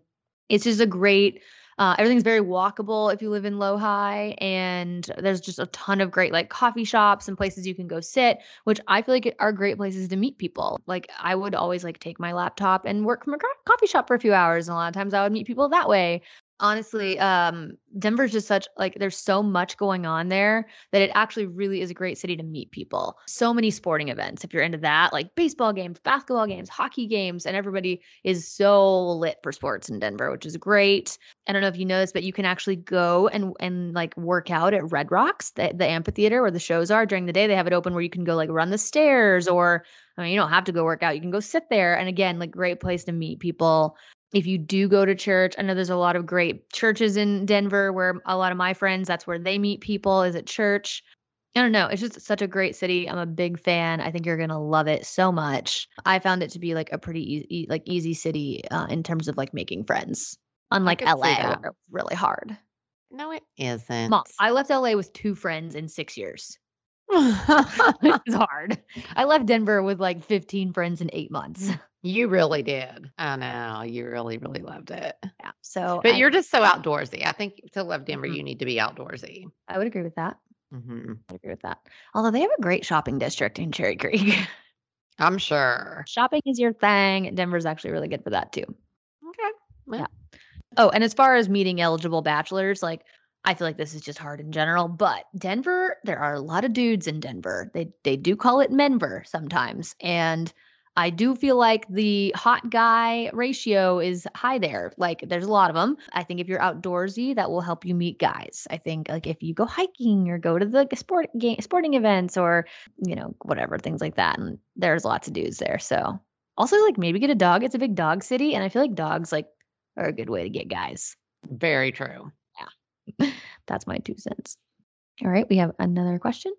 it's just a great uh, everything's very walkable if you live in LoHi and there's just a ton of great like coffee shops and places you can go sit which i feel like are great places to meet people. Like i would always like take my laptop and work from a coffee shop for a few hours and a lot of times i would meet people that way honestly um denver's just such like there's so much going on there that it actually really is a great city to meet people so many sporting events if you're into that like baseball games basketball games hockey games and everybody is so lit for sports in denver which is great I don't know if you know this, but you can actually go and and like work out at Red Rocks, the, the amphitheater where the shows are during the day. They have it open where you can go like run the stairs, or I mean, you don't have to go work out. You can go sit there, and again, like great place to meet people. If you do go to church, I know there's a lot of great churches in Denver where a lot of my friends that's where they meet people is at church. I don't know. It's just such a great city. I'm a big fan. I think you're gonna love it so much. I found it to be like a pretty easy, like easy city uh, in terms of like making friends. Unlike LA, where it's really hard. No, it isn't. Mom, I left LA with two friends in six years. it's hard. I left Denver with like 15 friends in eight months. You really did. I know. You really, really loved it. Yeah. So, But I, you're just so outdoorsy. I think to love Denver, Mhm. you need to be outdoorsy. I would agree with that. Mm-hmm. I agree with that. Although they have a great shopping district in Cherry Creek. I'm sure. shopping is your thing. Denver's actually really good for that too. Okay. Well, Yeah. Oh, and as far as meeting eligible bachelors, like I feel like this is just hard in general, but Denver, there are a lot of dudes in Denver. They they do call it Menver sometimes. And I do feel like the hot guy ratio is high there. Like there's a lot of them. I think if you're outdoorsy, that will help you meet guys. I think like if you go hiking or go to the sport game sporting events or you know whatever things like that, and there's lots of dudes there. So also like maybe get a dog. It's a big dog city, and I feel like dogs like are a good way to get guys. very true. Yeah, that's my two cents. All right, we have another question.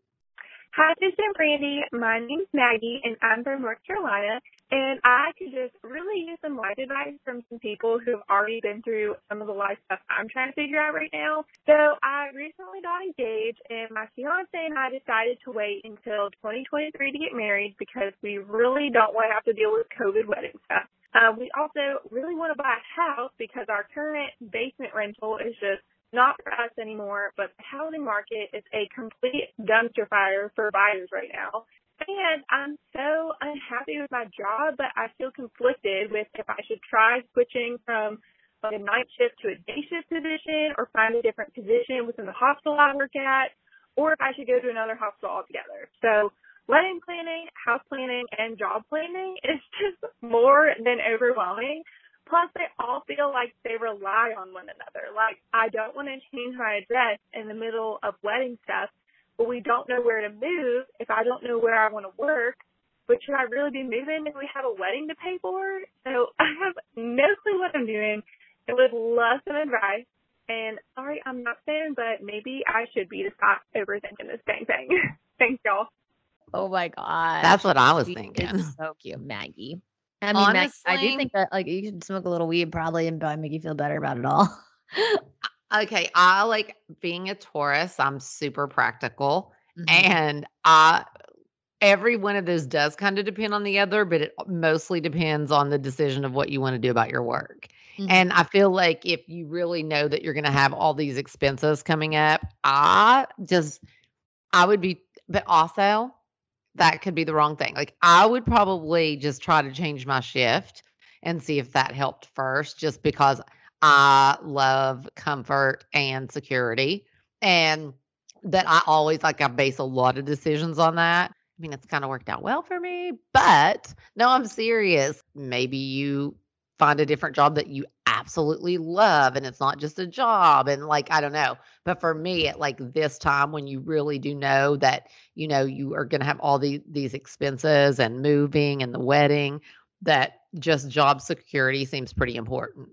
Hi, this is Brandi. My name's Maggie, and I'm from North Carolina. And I could just really use some life advice from some people who have already been through some of the life stuff I'm trying to figure out right now. So I recently got engaged, and my fiance and I decided to wait until 2023 to get married because we really don't want to have to deal with COVID wedding stuff. Uh, we also really want to buy a house because our current basement rental is just not for us anymore, but the housing market is a complete dumpster fire for buyers right now. And I'm so unhappy with my job, but I feel conflicted with if I should try switching from like a night shift to a day shift position or find a different position within the hospital I work at, or if I should go to another hospital altogether. So wedding planning, house planning, and job planning is just more than overwhelming. Plus, they all feel like they rely on one another. Like, I don't want to change my address in the middle of wedding stuff, but we don't know where to move if I don't know where I want to work. But should I really be moving if we have a wedding to pay for? So I have no clue what I'm doing. I would love some advice. And sorry, I'm not saying, but maybe I should be to stop overthinking this dang thing. Thanks, y'all. Oh my god. That's what I was She thinking. is so cute, Maggie. I mean, Maggie, I do think that like you should smoke a little weed probably and probably make you feel better about it all. Okay, I like being a Taurus, I'm super practical. Mhm. And I every one of those does kind of depend on the other, but it mostly depends on the decision of what you want to do about your work. Mhm. And I feel like if you really know that you're going to have all these expenses coming up, I just I would be but also that could be the wrong thing. Like I would probably just try to change my shift and see if that helped first just because I love comfort and security and that I always like I base a lot of decisions on that. I mean, it's kind of worked out well for me, but no, I'm serious. Maybe you find a different job that you absolutely love and it's not just a job and like I don't know. But for me at like this time when you really do know that you know you are going to have all these these expenses and moving and the wedding that just job security seems pretty important.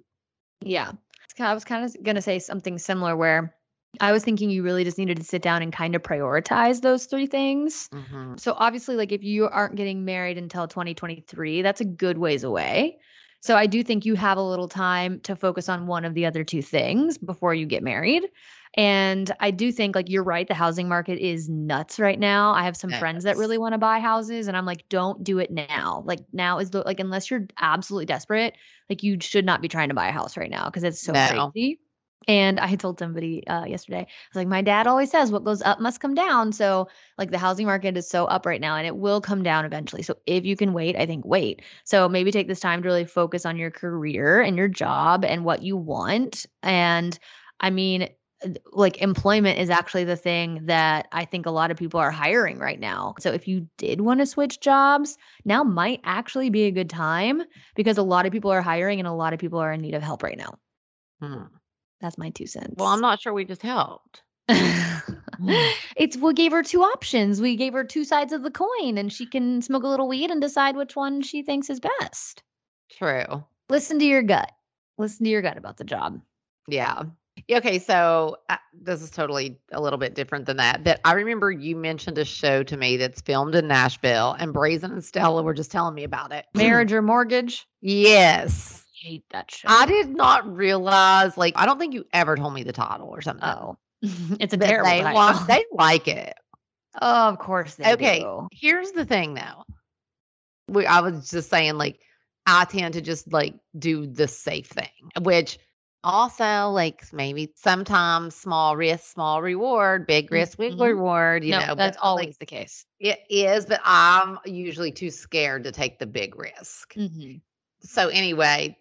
Yeah. I was kind of going to say something similar where I was thinking you really just needed to sit down and kind of prioritize those three things. Mhm. So obviously like if you aren't getting married until 2023, that's a good ways away. So I do think you have a little time to focus on one of the other two things before you get married. And I do think like you're right the housing market is nuts right now. I have some friends that really want to buy houses and I'm like don't do it now. Like now is the like unless you're absolutely desperate, like you should not be trying to buy a house right now because it's so No. crazy. And I told somebody uh, yesterday, I was like, my dad always says what goes up must come down. So, like, the housing market is so up right now and it will come down eventually. So, if you can wait, I think wait. So, maybe take this time to really focus on your career and your job and what you want. And I mean, like, employment is actually the thing that I think a lot of people are hiring right now. So, if you did want to switch jobs, now might actually be a good time because a lot of people are hiring and a lot of people are in need of help right now. Hmm. That's my two cents. Well, I'm not sure we just helped. it's we gave her two options. We gave her two sides of the coin, and she can smoke a little weed and decide which one she thinks is best. True. Listen to your gut. Listen to your gut about the job. Yeah. Okay, so uh, this is totally a little bit different than that. But I remember you mentioned a show to me that's filmed in Nashville, and Braison and Stella were just telling me about it. Marriage or mortgage? Yes. Hate that show. I did not realize, like, I don't think you ever told me the title or something. Oh, it's a terrible they, title. they like it. oh, of course they okay, do. here's the thing though. We, I was just saying, like, I tend to just like do the safe thing, which also like maybe sometimes small risk, small reward, big risk, big Mhm. reward. You no, know, that's but, like, always the case. it is, but I'm usually too scared to take the big risk. Mhm. So anyway,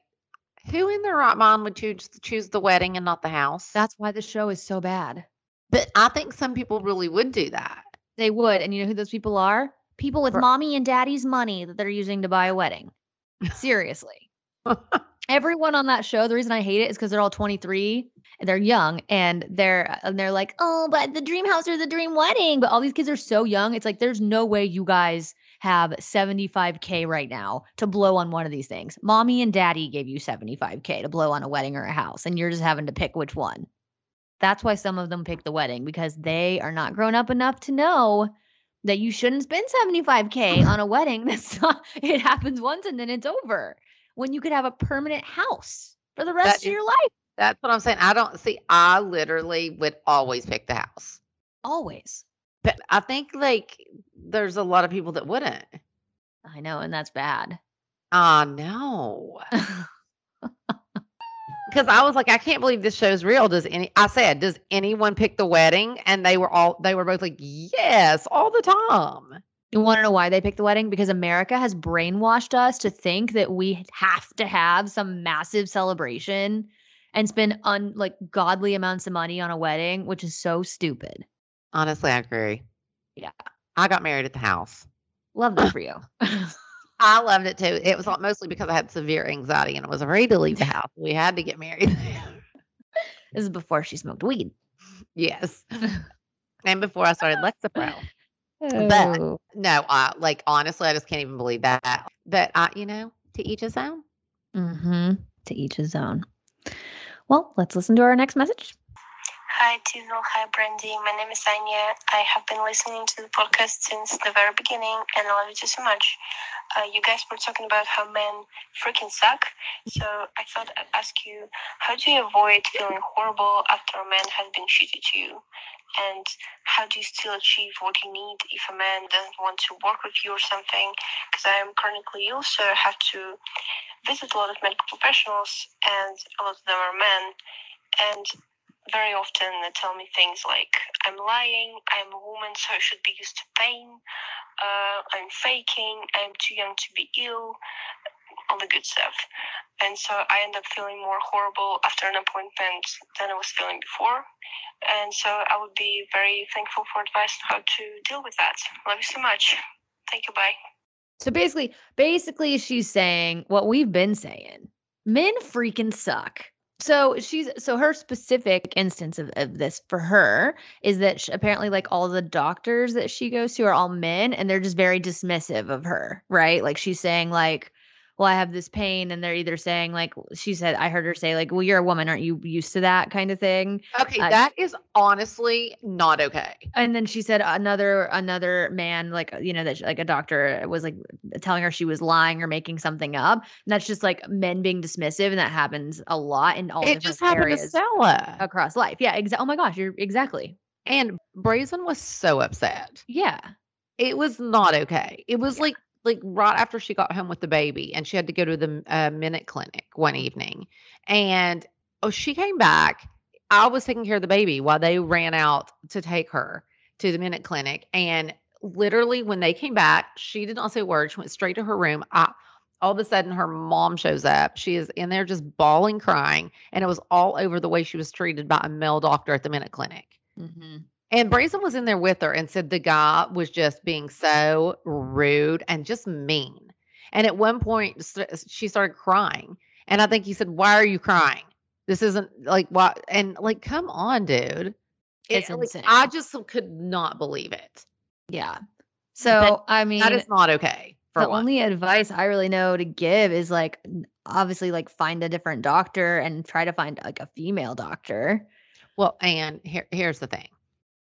who in their right mind would choose choose the wedding and not the house? That's why the show is so bad. but I think some people really would do that. They would, and you know who those people are? People with For- mommy and daddy's money that they're using to buy a wedding. Seriously. Everyone on that show, the reason I hate it is because they're all 23 and they're young and they're uh, and they're like, oh, but the dream house or the dream wedding. But all these kids are so young. It's like there's no way you guys have 75k right now to blow on one of these things. Mommy and daddy gave you 75k to blow on a wedding or a house, and you're just having to pick which one. That's why some of them pick the wedding because they are not grown up enough to know that you shouldn't spend 75k on a wedding. That's not it happens once and then it's over. When you could have a permanent house for the rest That of is- your life. That's what I'm saying. I don't see. I literally would always pick the house. Always. But I think like there's a lot of people that wouldn't. I know, and that's bad. Ah, no. because I was like, I can't believe this show's real. Does any? I said, does anyone pick the wedding? And they were all, they were both like, yes, all the time. You want to know why they picked the wedding? Because America has brainwashed us to think that we have to have some massive celebration and spend un like godly amounts of money on a wedding, which is so stupid. Honestly, I agree. Yeah. I got married at the house. Love that for you. I loved it too. It was mostly because I had severe anxiety and I was afraid to leave the house. We had to get married. this is before she smoked weed. yes. and before I started Lexapro. But Oh. no, I like honestly, I just can't even believe that. But I, you know, to each his own. Mm-hmm. To each his own. Well, let's listen to our next message. Hi, Tizzle. Hi, Brandi. My name is Anya. I have been listening to the podcast since the very beginning, and I love it so much. Uh, you guys were talking about how men freaking suck, so I thought I'd ask you, how do you avoid feeling horrible after a man has been shitty to you? And how do you still achieve what you need if a man doesn't want to work with you or something? Because I am chronically ill, so I have to visit a lot of medical professionals, and a lot of them are men. And very often they tell me things like, I'm lying, I'm a woman, so I should be used to pain, uh, I'm faking, I'm too young to be ill, all the good stuff. And so I end up feeling more horrible after an appointment than I was feeling before. And so I would be very thankful for advice on how to deal with that. Love you so much. Thank you. Bye. So basically, basically she's saying what we've been saying. Men freaking suck. So she's so her specific instance of, of this for her is that sh apparently like all the doctors that she goes to are all men and they're just very dismissive of her, right? Like she's saying like well, I have this pain, and they're either saying like she said, I heard her say like, well, you're a woman, aren't you used to that kind of thing? Okay, Uh, that is honestly not okay. And then she said another another man, like you know, that she- like a doctor was like telling her she was lying or making something up. And that's just like men being dismissive, and that happens a lot in all It different just happened to Stella. across life. Yeah, exactly. Oh my gosh, you're exactly. And Braison was so upset. Yeah, It was not okay. It was like like right after she got home with the baby and she had to go to the uh, minute clinic one evening. And oh, she came back. I was taking care of the baby while they ran out to take her to the minute clinic. And literally, when they came back, she did not say a word. She went straight to her room. I, all of a sudden, her mom shows up. She is in there just bawling, crying. And it was all over the way she was treated by a male doctor at the minute clinic. mm-hmm. And Braison was in there with her and said the guy was just being so rude and just mean. And at one point, st- she started crying. And I think he said, Why are you crying? This isn't like why. And like, come on, dude. It's It- like, insane. I just could not believe it. yeah. So I mean, that is not okay. For the one. only advice I really know to give is like obviously like find a different doctor and try to find like a female doctor. Well, and here, here's the thing.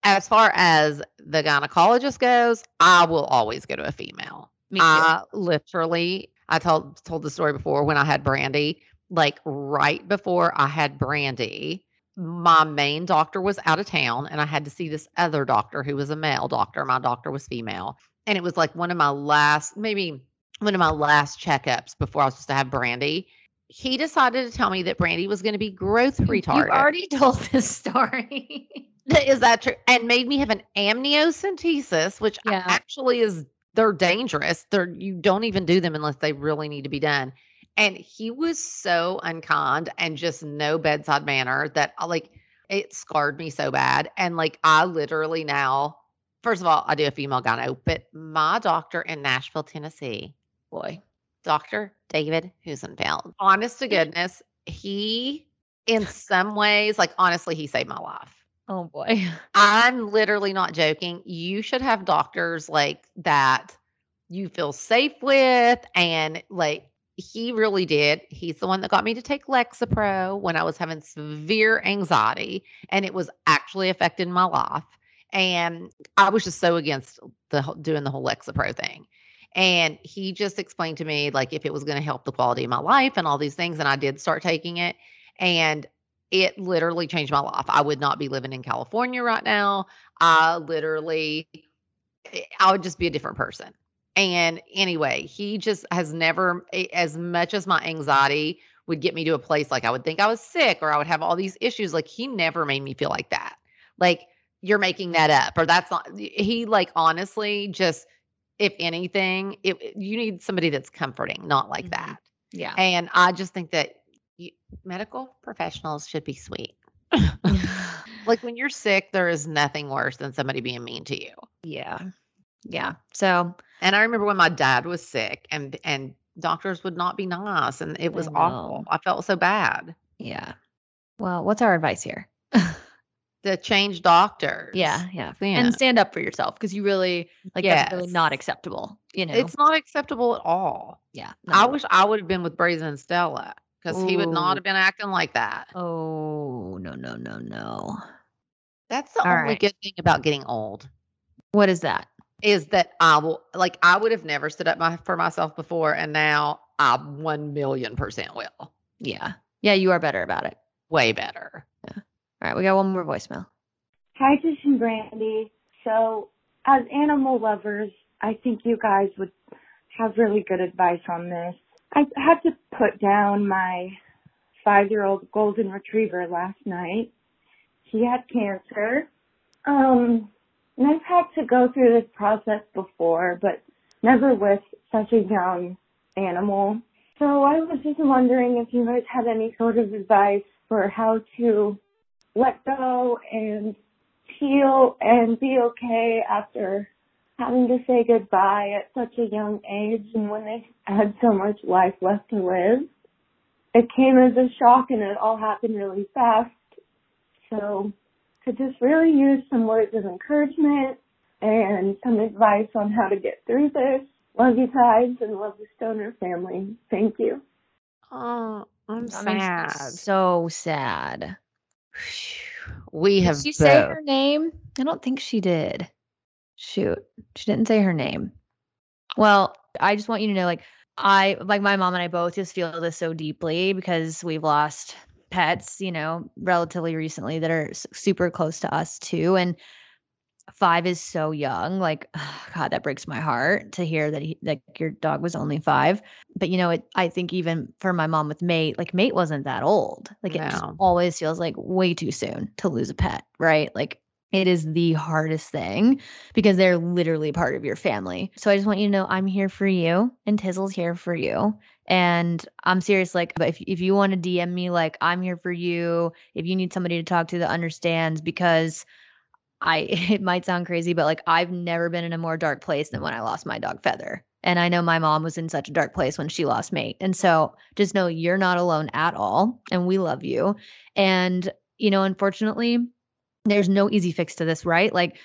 As far as the gynecologist goes, I will always go to a female. I literally, I told told the story before when I had Brandi. Like right before I had Brandi, my main doctor was out of town, and I had to see this other doctor who was a male doctor. My doctor was female, and it was like one of my last, maybe one of my last checkups before I was supposed to have Brandi. He decided to tell me that Brandi was going to be growth retarded. You've already told this story. Is that true? And made me have an amniocentesis, which Yeah. actually is they're dangerous. They're you don't even do them unless they really need to be done. And he was so unkind and just no bedside manner that I like it scarred me so bad. And like I literally now, first of all, I do a female gyno, but my doctor in Nashville, Tennessee, Boy. Dr. David Husenfeld. Honest to goodness, he in some ways, like honestly, he saved my life. Oh boy. I'm literally not joking. You should have doctors like that you feel safe with. And like he really did. He's the one that got me to take Lexapro when I was having severe anxiety and it was actually affecting my life. And I was just so against the doing the whole Lexapro thing. And he just explained to me like if it was going to help the quality of my life and all these things. And I did start taking it. And it literally changed my life. I would not be living in California right now. I literally, eh, I would just be a different person. And anyway, he just has never, eh, as much as my anxiety would get me to a place like I would think I was sick or I would have all these issues. Like he never made me feel like that. Like you're making that up or that's not he like honestly just if anything, it, you need somebody that's comforting, not like Mhm. that. Yeah. And I just think that you, medical professionals should be sweet. like when you're sick, there is nothing worse than somebody being mean to you. yeah. Yeah. So And I remember when my dad was sick and and doctors would not be nice and it was I awful. I felt so bad. yeah. Well, what's our advice here? To change doctors. Yeah, yeah. Yeah. And stand up for yourself because you really like that's really not acceptable. You know. It's not acceptable at all. yeah. I wish I would have been with Braison and Stella because he would not have been acting like that. Oh no no no no. That's the All only right. good thing about getting old. What is that? is that I will like I would have never stood up my, for myself before, and now I one million percent will. Yeah. Yeah, you are better about it. Way better. All right, we got one more voicemail. Hi, Tish and Brandi. So, as animal lovers, I think you guys would have really good advice on this. I had to put down my five-year-old golden retriever last night. He had cancer. Um, and I've had to go through this process before, but never with such a young animal. So I was just wondering if you guys had any sort of advice for how to let go and heal and be okay after having to say goodbye at such a young age and when they had so much life left to live. It came as a shock and it all happened really fast. So to just really use some words of encouragement and some advice on how to get through this. Love you guys and love the Stoner family. Thank you. Oh, I'm That sad. so sad. We Did have she say her name? I don't think she did. Shoot. She didn't say her name. Well, I just want you to know like I like my mom and I both just feel this so deeply because we've lost pets, you know, relatively recently that are super close to us too and 5 is so young. Like god, that breaks my heart to hear that he like your dog was only 5. But you know, it I think even for my mom with Mate, like Mate wasn't that old. Like it just always feels like way too soon to lose a pet, right? Like it is the hardest thing because they're literally part of your family. So I just want you to know I'm here for you and Tizzle's here for you. And I'm serious, like, if, if you want to DM me, like, I'm here for you. If you need somebody to talk to that understands, because I, it might sound crazy, but like, I've never been in a more dark place than when I lost my dog Feather. And I know my mom was in such a dark place when she lost Mate. And so just know you're not alone at all. And we love you. And, you know, unfortunately, there's no easy fix to this, right? Like,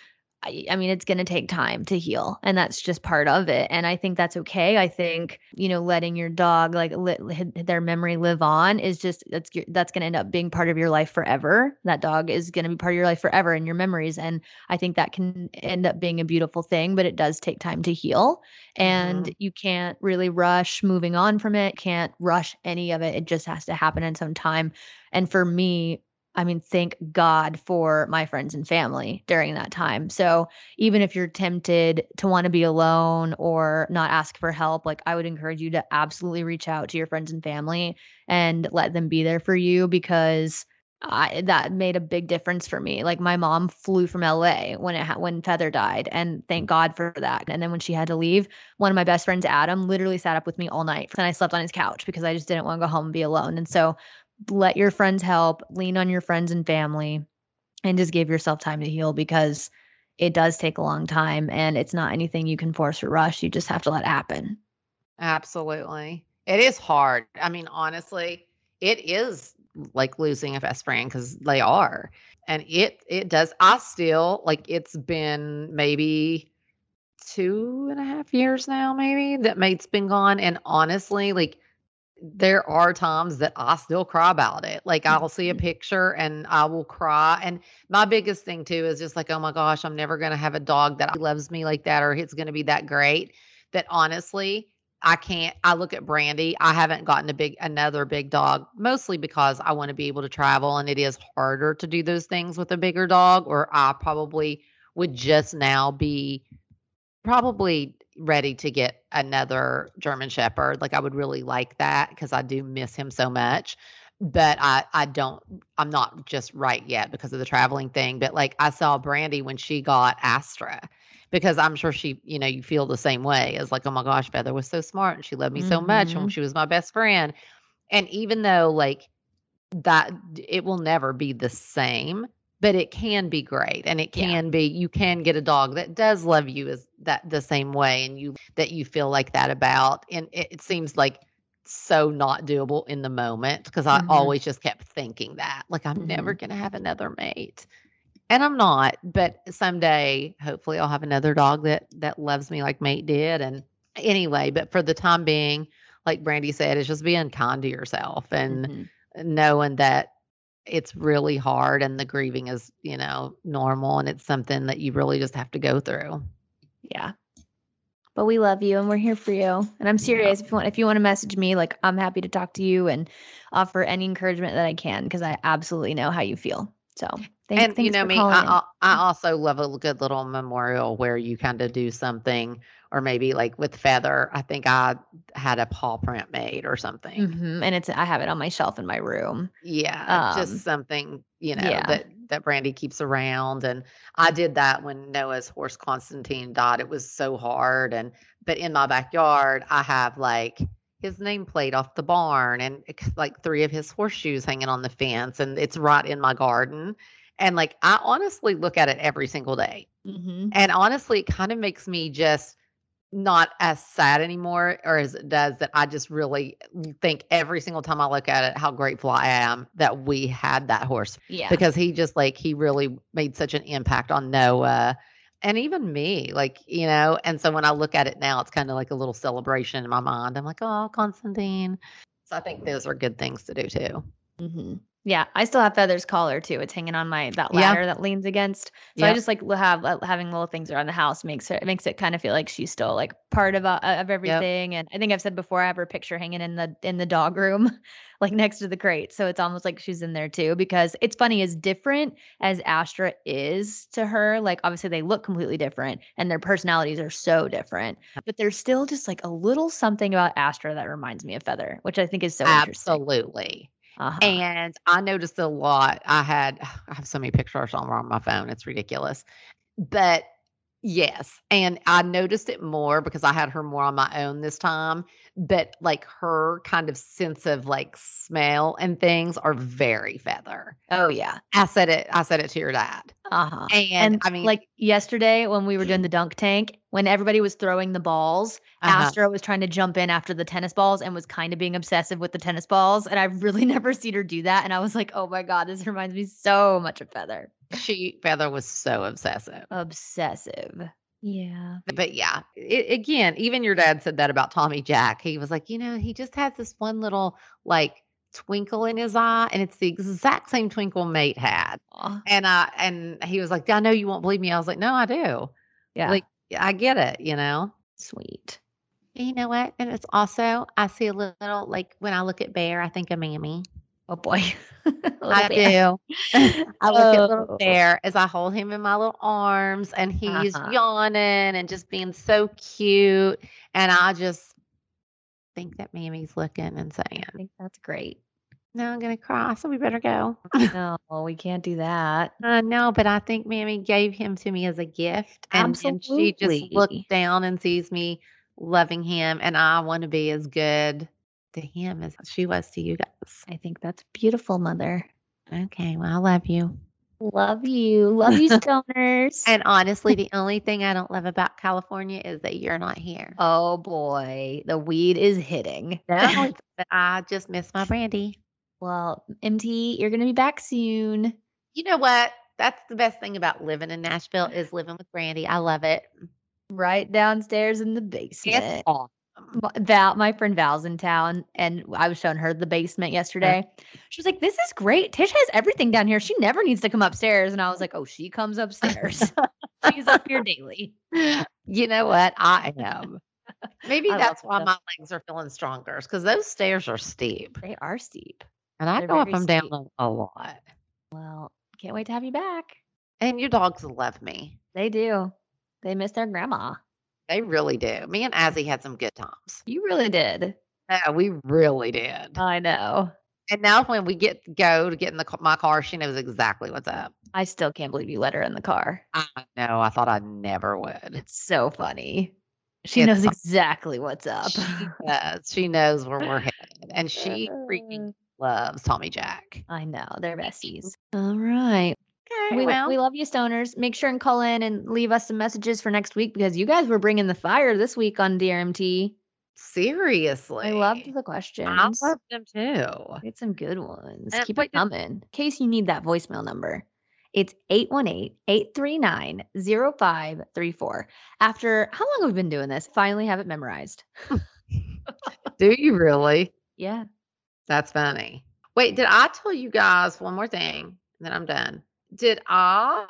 I, I mean, it's going to take time to heal, and that's just part of it. And I think that's okay. I think you know, letting your dog like li- li- their memory live on is just that's that's going to end up being part of your life forever. That dog is going to be part of your life forever and your memories. And I think that can end up being a beautiful thing, but it does take time to heal, and mm-hmm. you can't really rush moving on from it. Can't rush any of it. It just has to happen in some time. And for me, I mean, thank God for my friends and family during that time. So even if you're tempted to want to be alone or not ask for help, like I would encourage you to absolutely reach out to your friends and family and let them be there for you because I that made a big difference for me. Like my mom flew from LA when it ha- when Feather died, and thank mm. God for that. And then when she had to leave, one of my best friends, Adam, literally sat up with me all night, and I slept on his couch because I just didn't want to go home and be alone. And so let your friends help, lean on your friends and family, and just give yourself time to heal because it does take a long time and it's not anything you can force or rush. You just have to let happen. Absolutely. It is hard. I mean, honestly, it is like losing a best friend because they are. And it it does. I still like it's been maybe two and a half years now, maybe that mate's been gone. And honestly, like there are times that I still cry about it. Like mm, I'll see a mm. picture and I will cry. And my biggest thing too is just like, oh my gosh, I'm never gonna have a dog that loves me like that or it's gonna be that great. That honestly, I can't I look at Brandi. I haven't gotten a big another big dog, mostly because I want to be able to travel and it is harder to do those things with a bigger dog, or I probably would just now be probably ready to get another German Shepherd. Like I would really like that because I do miss him so much. But I I don't I'm not just right yet because of the traveling thing. But like I saw Brandi when she got Astra because I'm sure she, you know, you feel the same way as like, oh my gosh, Feather was so smart and she loved me so much and Mhm. she was my best friend. And even though like that it will never be the same, but it can be great and it Yeah. can be you can get a dog that does love you as that the same way and you that you feel like that about. And it, it seems like so not doable in the moment because I Mhm. always just kept thinking that like I'm never Mhm. going to have another mate. And I'm not, but someday hopefully I'll have another dog that that loves me like mate did and anyway, but for the time being, like Brandi said, it's just being kind to yourself and Mhm. knowing that it's really hard and the grieving is, you know, normal and it's something that you really just have to go through. Yeah. But we love you and we're here for you. And I'm serious. If you want if you want to message me, like I'm happy to talk to you and offer any encouragement that I can because I absolutely know how you feel. So thanks, and you know me, I. I I also love a good little memorial where you kind of do something, or maybe like with Feather. I think I had a paw print made or something. Mhm, And it's I have it on my shelf in my room. Yeah, just Um, something, you know, yeah. that that Brandi keeps around. And I did that when Noah's horse Constantine died. It was so hard. And but in my backyard, I have like his nameplate off the barn and like three of his horseshoes hanging on the fence, and it's right in my garden. And like I honestly look at it every single day. Mhm. And honestly, it kind of makes me just not as sad anymore or as it does that I just really think every single time I look at it how grateful I am that we had that horse Yeah. because he just like he really made such an impact on Noah and even me like you know and so when I look at it now it's kind of like a little celebration in my mind I'm like oh Constantine so I think those are good things to do too Mhm. Yeah, I still have Feather's collar too. It's hanging on my that Yeah. ladder that leans against. So I just like have uh, having little things around the house makes her, it makes it kind of feel like she's still like part of uh, of everything. And I think I've said before I have her picture hanging in the in the dog room, like next to the crate. So it's almost like she's in there too. Because it's funny, as different as Astra is to her, like obviously they look completely different and their personalities are so different. But there's still just like a little something about Astra that reminds me of Feather, which I think is so interesting. absolutely Uh-huh. And I noticed a lot. I had I have so many pictures on my phone. It's ridiculous. But yes, and I noticed it more because I had her more on my own this time. But like her kind of sense of like smell and things are very feather. Oh yeah. I said it. I said it to your dad. Uh-huh. And, And I mean, like yesterday when we were doing the dunk tank, when everybody was throwing the balls, Uh-huh. Astra was trying to jump in after the tennis balls and was kind of being obsessive with the tennis balls. And I've really never seen her do that. And I was like, oh my God, this reminds me so much of Feather. she feather was so obsessive. Obsessive. Yeah. But yeah, it, again, even your dad said that about Tommy Jack. He was like, you know, he just has this one little like twinkle in his eye, and it's the exact same twinkle mate had. Aw. And I and he was like, I know you won't believe me. I was like, no, I do. Yeah. Like I get it, you know. sweet. You know what? And it's also I see a little like when I look at Bear, I think of Mammy. Oh boy. I bear. do. I look at little Oh. bear as I hold him in my little arms and he's Uh-huh. yawning and just being so cute. And I just think that Mammy's looking and I saying, think that's great. No, I'm gonna cry, so we better go. No, we can't do that. I know, but I think Mammy gave him to me as a gift. And then she just looks down and sees me loving him and I want to be as good to him as she was to you guys. I think that's beautiful, mother. Okay, well I love you. Love you. Love you, stoners. And honestly, the only thing I don't love about California is that you're not here. oh boy, the weed is hitting. No, but I just miss my Brandi. Well, MT, you're gonna be back soon. You know what? That's the best thing about living in Nashville is living with Brandi. I love it. Right downstairs in the It's basement. awesome. Val, my friend Val's in town, and I was showing her the basement uh-huh. yesterday. She was like, "This is great. Tish has everything down here. She never needs to come upstairs." And I was like, "Oh, she comes upstairs. She's up here daily." You know what? I am. Maybe I that's why my legs are feeling stronger because those stairs are steep. They are steep. And I They're go up very down a, lot. Well, can't wait to have you back. And your dogs love me. They do. They miss their grandma. They really do. Me and Azzy had some good times. You really did. Yeah, we really did. I know. And now when we get go to get in the my car, she knows exactly what's up. I still can't believe you let her in the car. I know. I thought I never would. It's so funny. She It's knows exactly what's up. She does. She knows where we're headed, and she freaking uh. Loves Tommy Jack. I know. They're besties. All right. Okay, We, well, we love you, stoners. Make sure and call in and leave us some messages for next week because you guys were bringing the fire this week on DRMT. seriously, I loved the questions. I love them too. Had some good ones. And Keep it coming. In case you need that voicemail number, it's 818-839-0534. After how long have we been doing this? Finally have it memorized. Do you really? Yeah. That's funny. Wait, did I tell you guys one more thing? and Then I'm done. Did I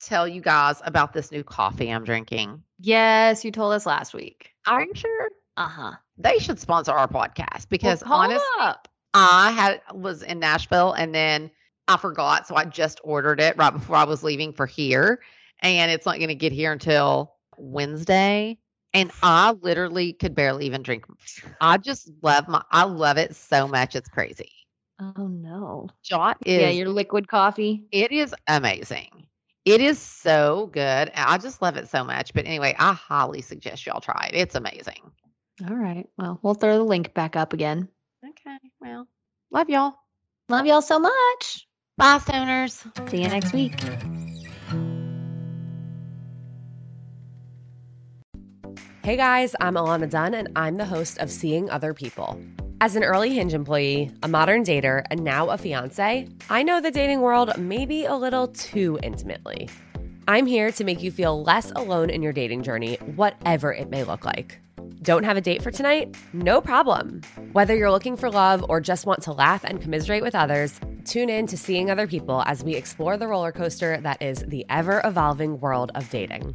tell you guys about this new coffee I'm drinking? Yes, you told us last week. Are you sure? Uh-huh. They should sponsor our podcast because well, honestly, up. I had was in Nashville and then I forgot, so I just ordered it right before I was leaving for here, and it's not going to get here until Wednesday. And I literally could barely even drink. I just love my. I love it so much. It's crazy. Oh no. Jot is yeah, your liquid coffee. it is amazing. It is so good. I just love it so much. But anyway, I highly suggest y'all try it. It's amazing. All right. Well, we'll throw the link back up again. Okay. Well, love y'all. Love y'all so much. Bye, stoners. See you next week. Hey guys, I'm Alana Dunn, and I'm the host of Seeing Other People. As an early Hinge employee, a modern dater, and now a fiance, I know the dating world maybe a little too intimately. I'm here to make you feel less alone in your dating journey, whatever it may look like. Don't have a date for tonight? No problem. Whether you're looking for love or just want to laugh and commiserate with others, tune in to Seeing Other People as we explore the roller coaster that is the ever evolving world of dating.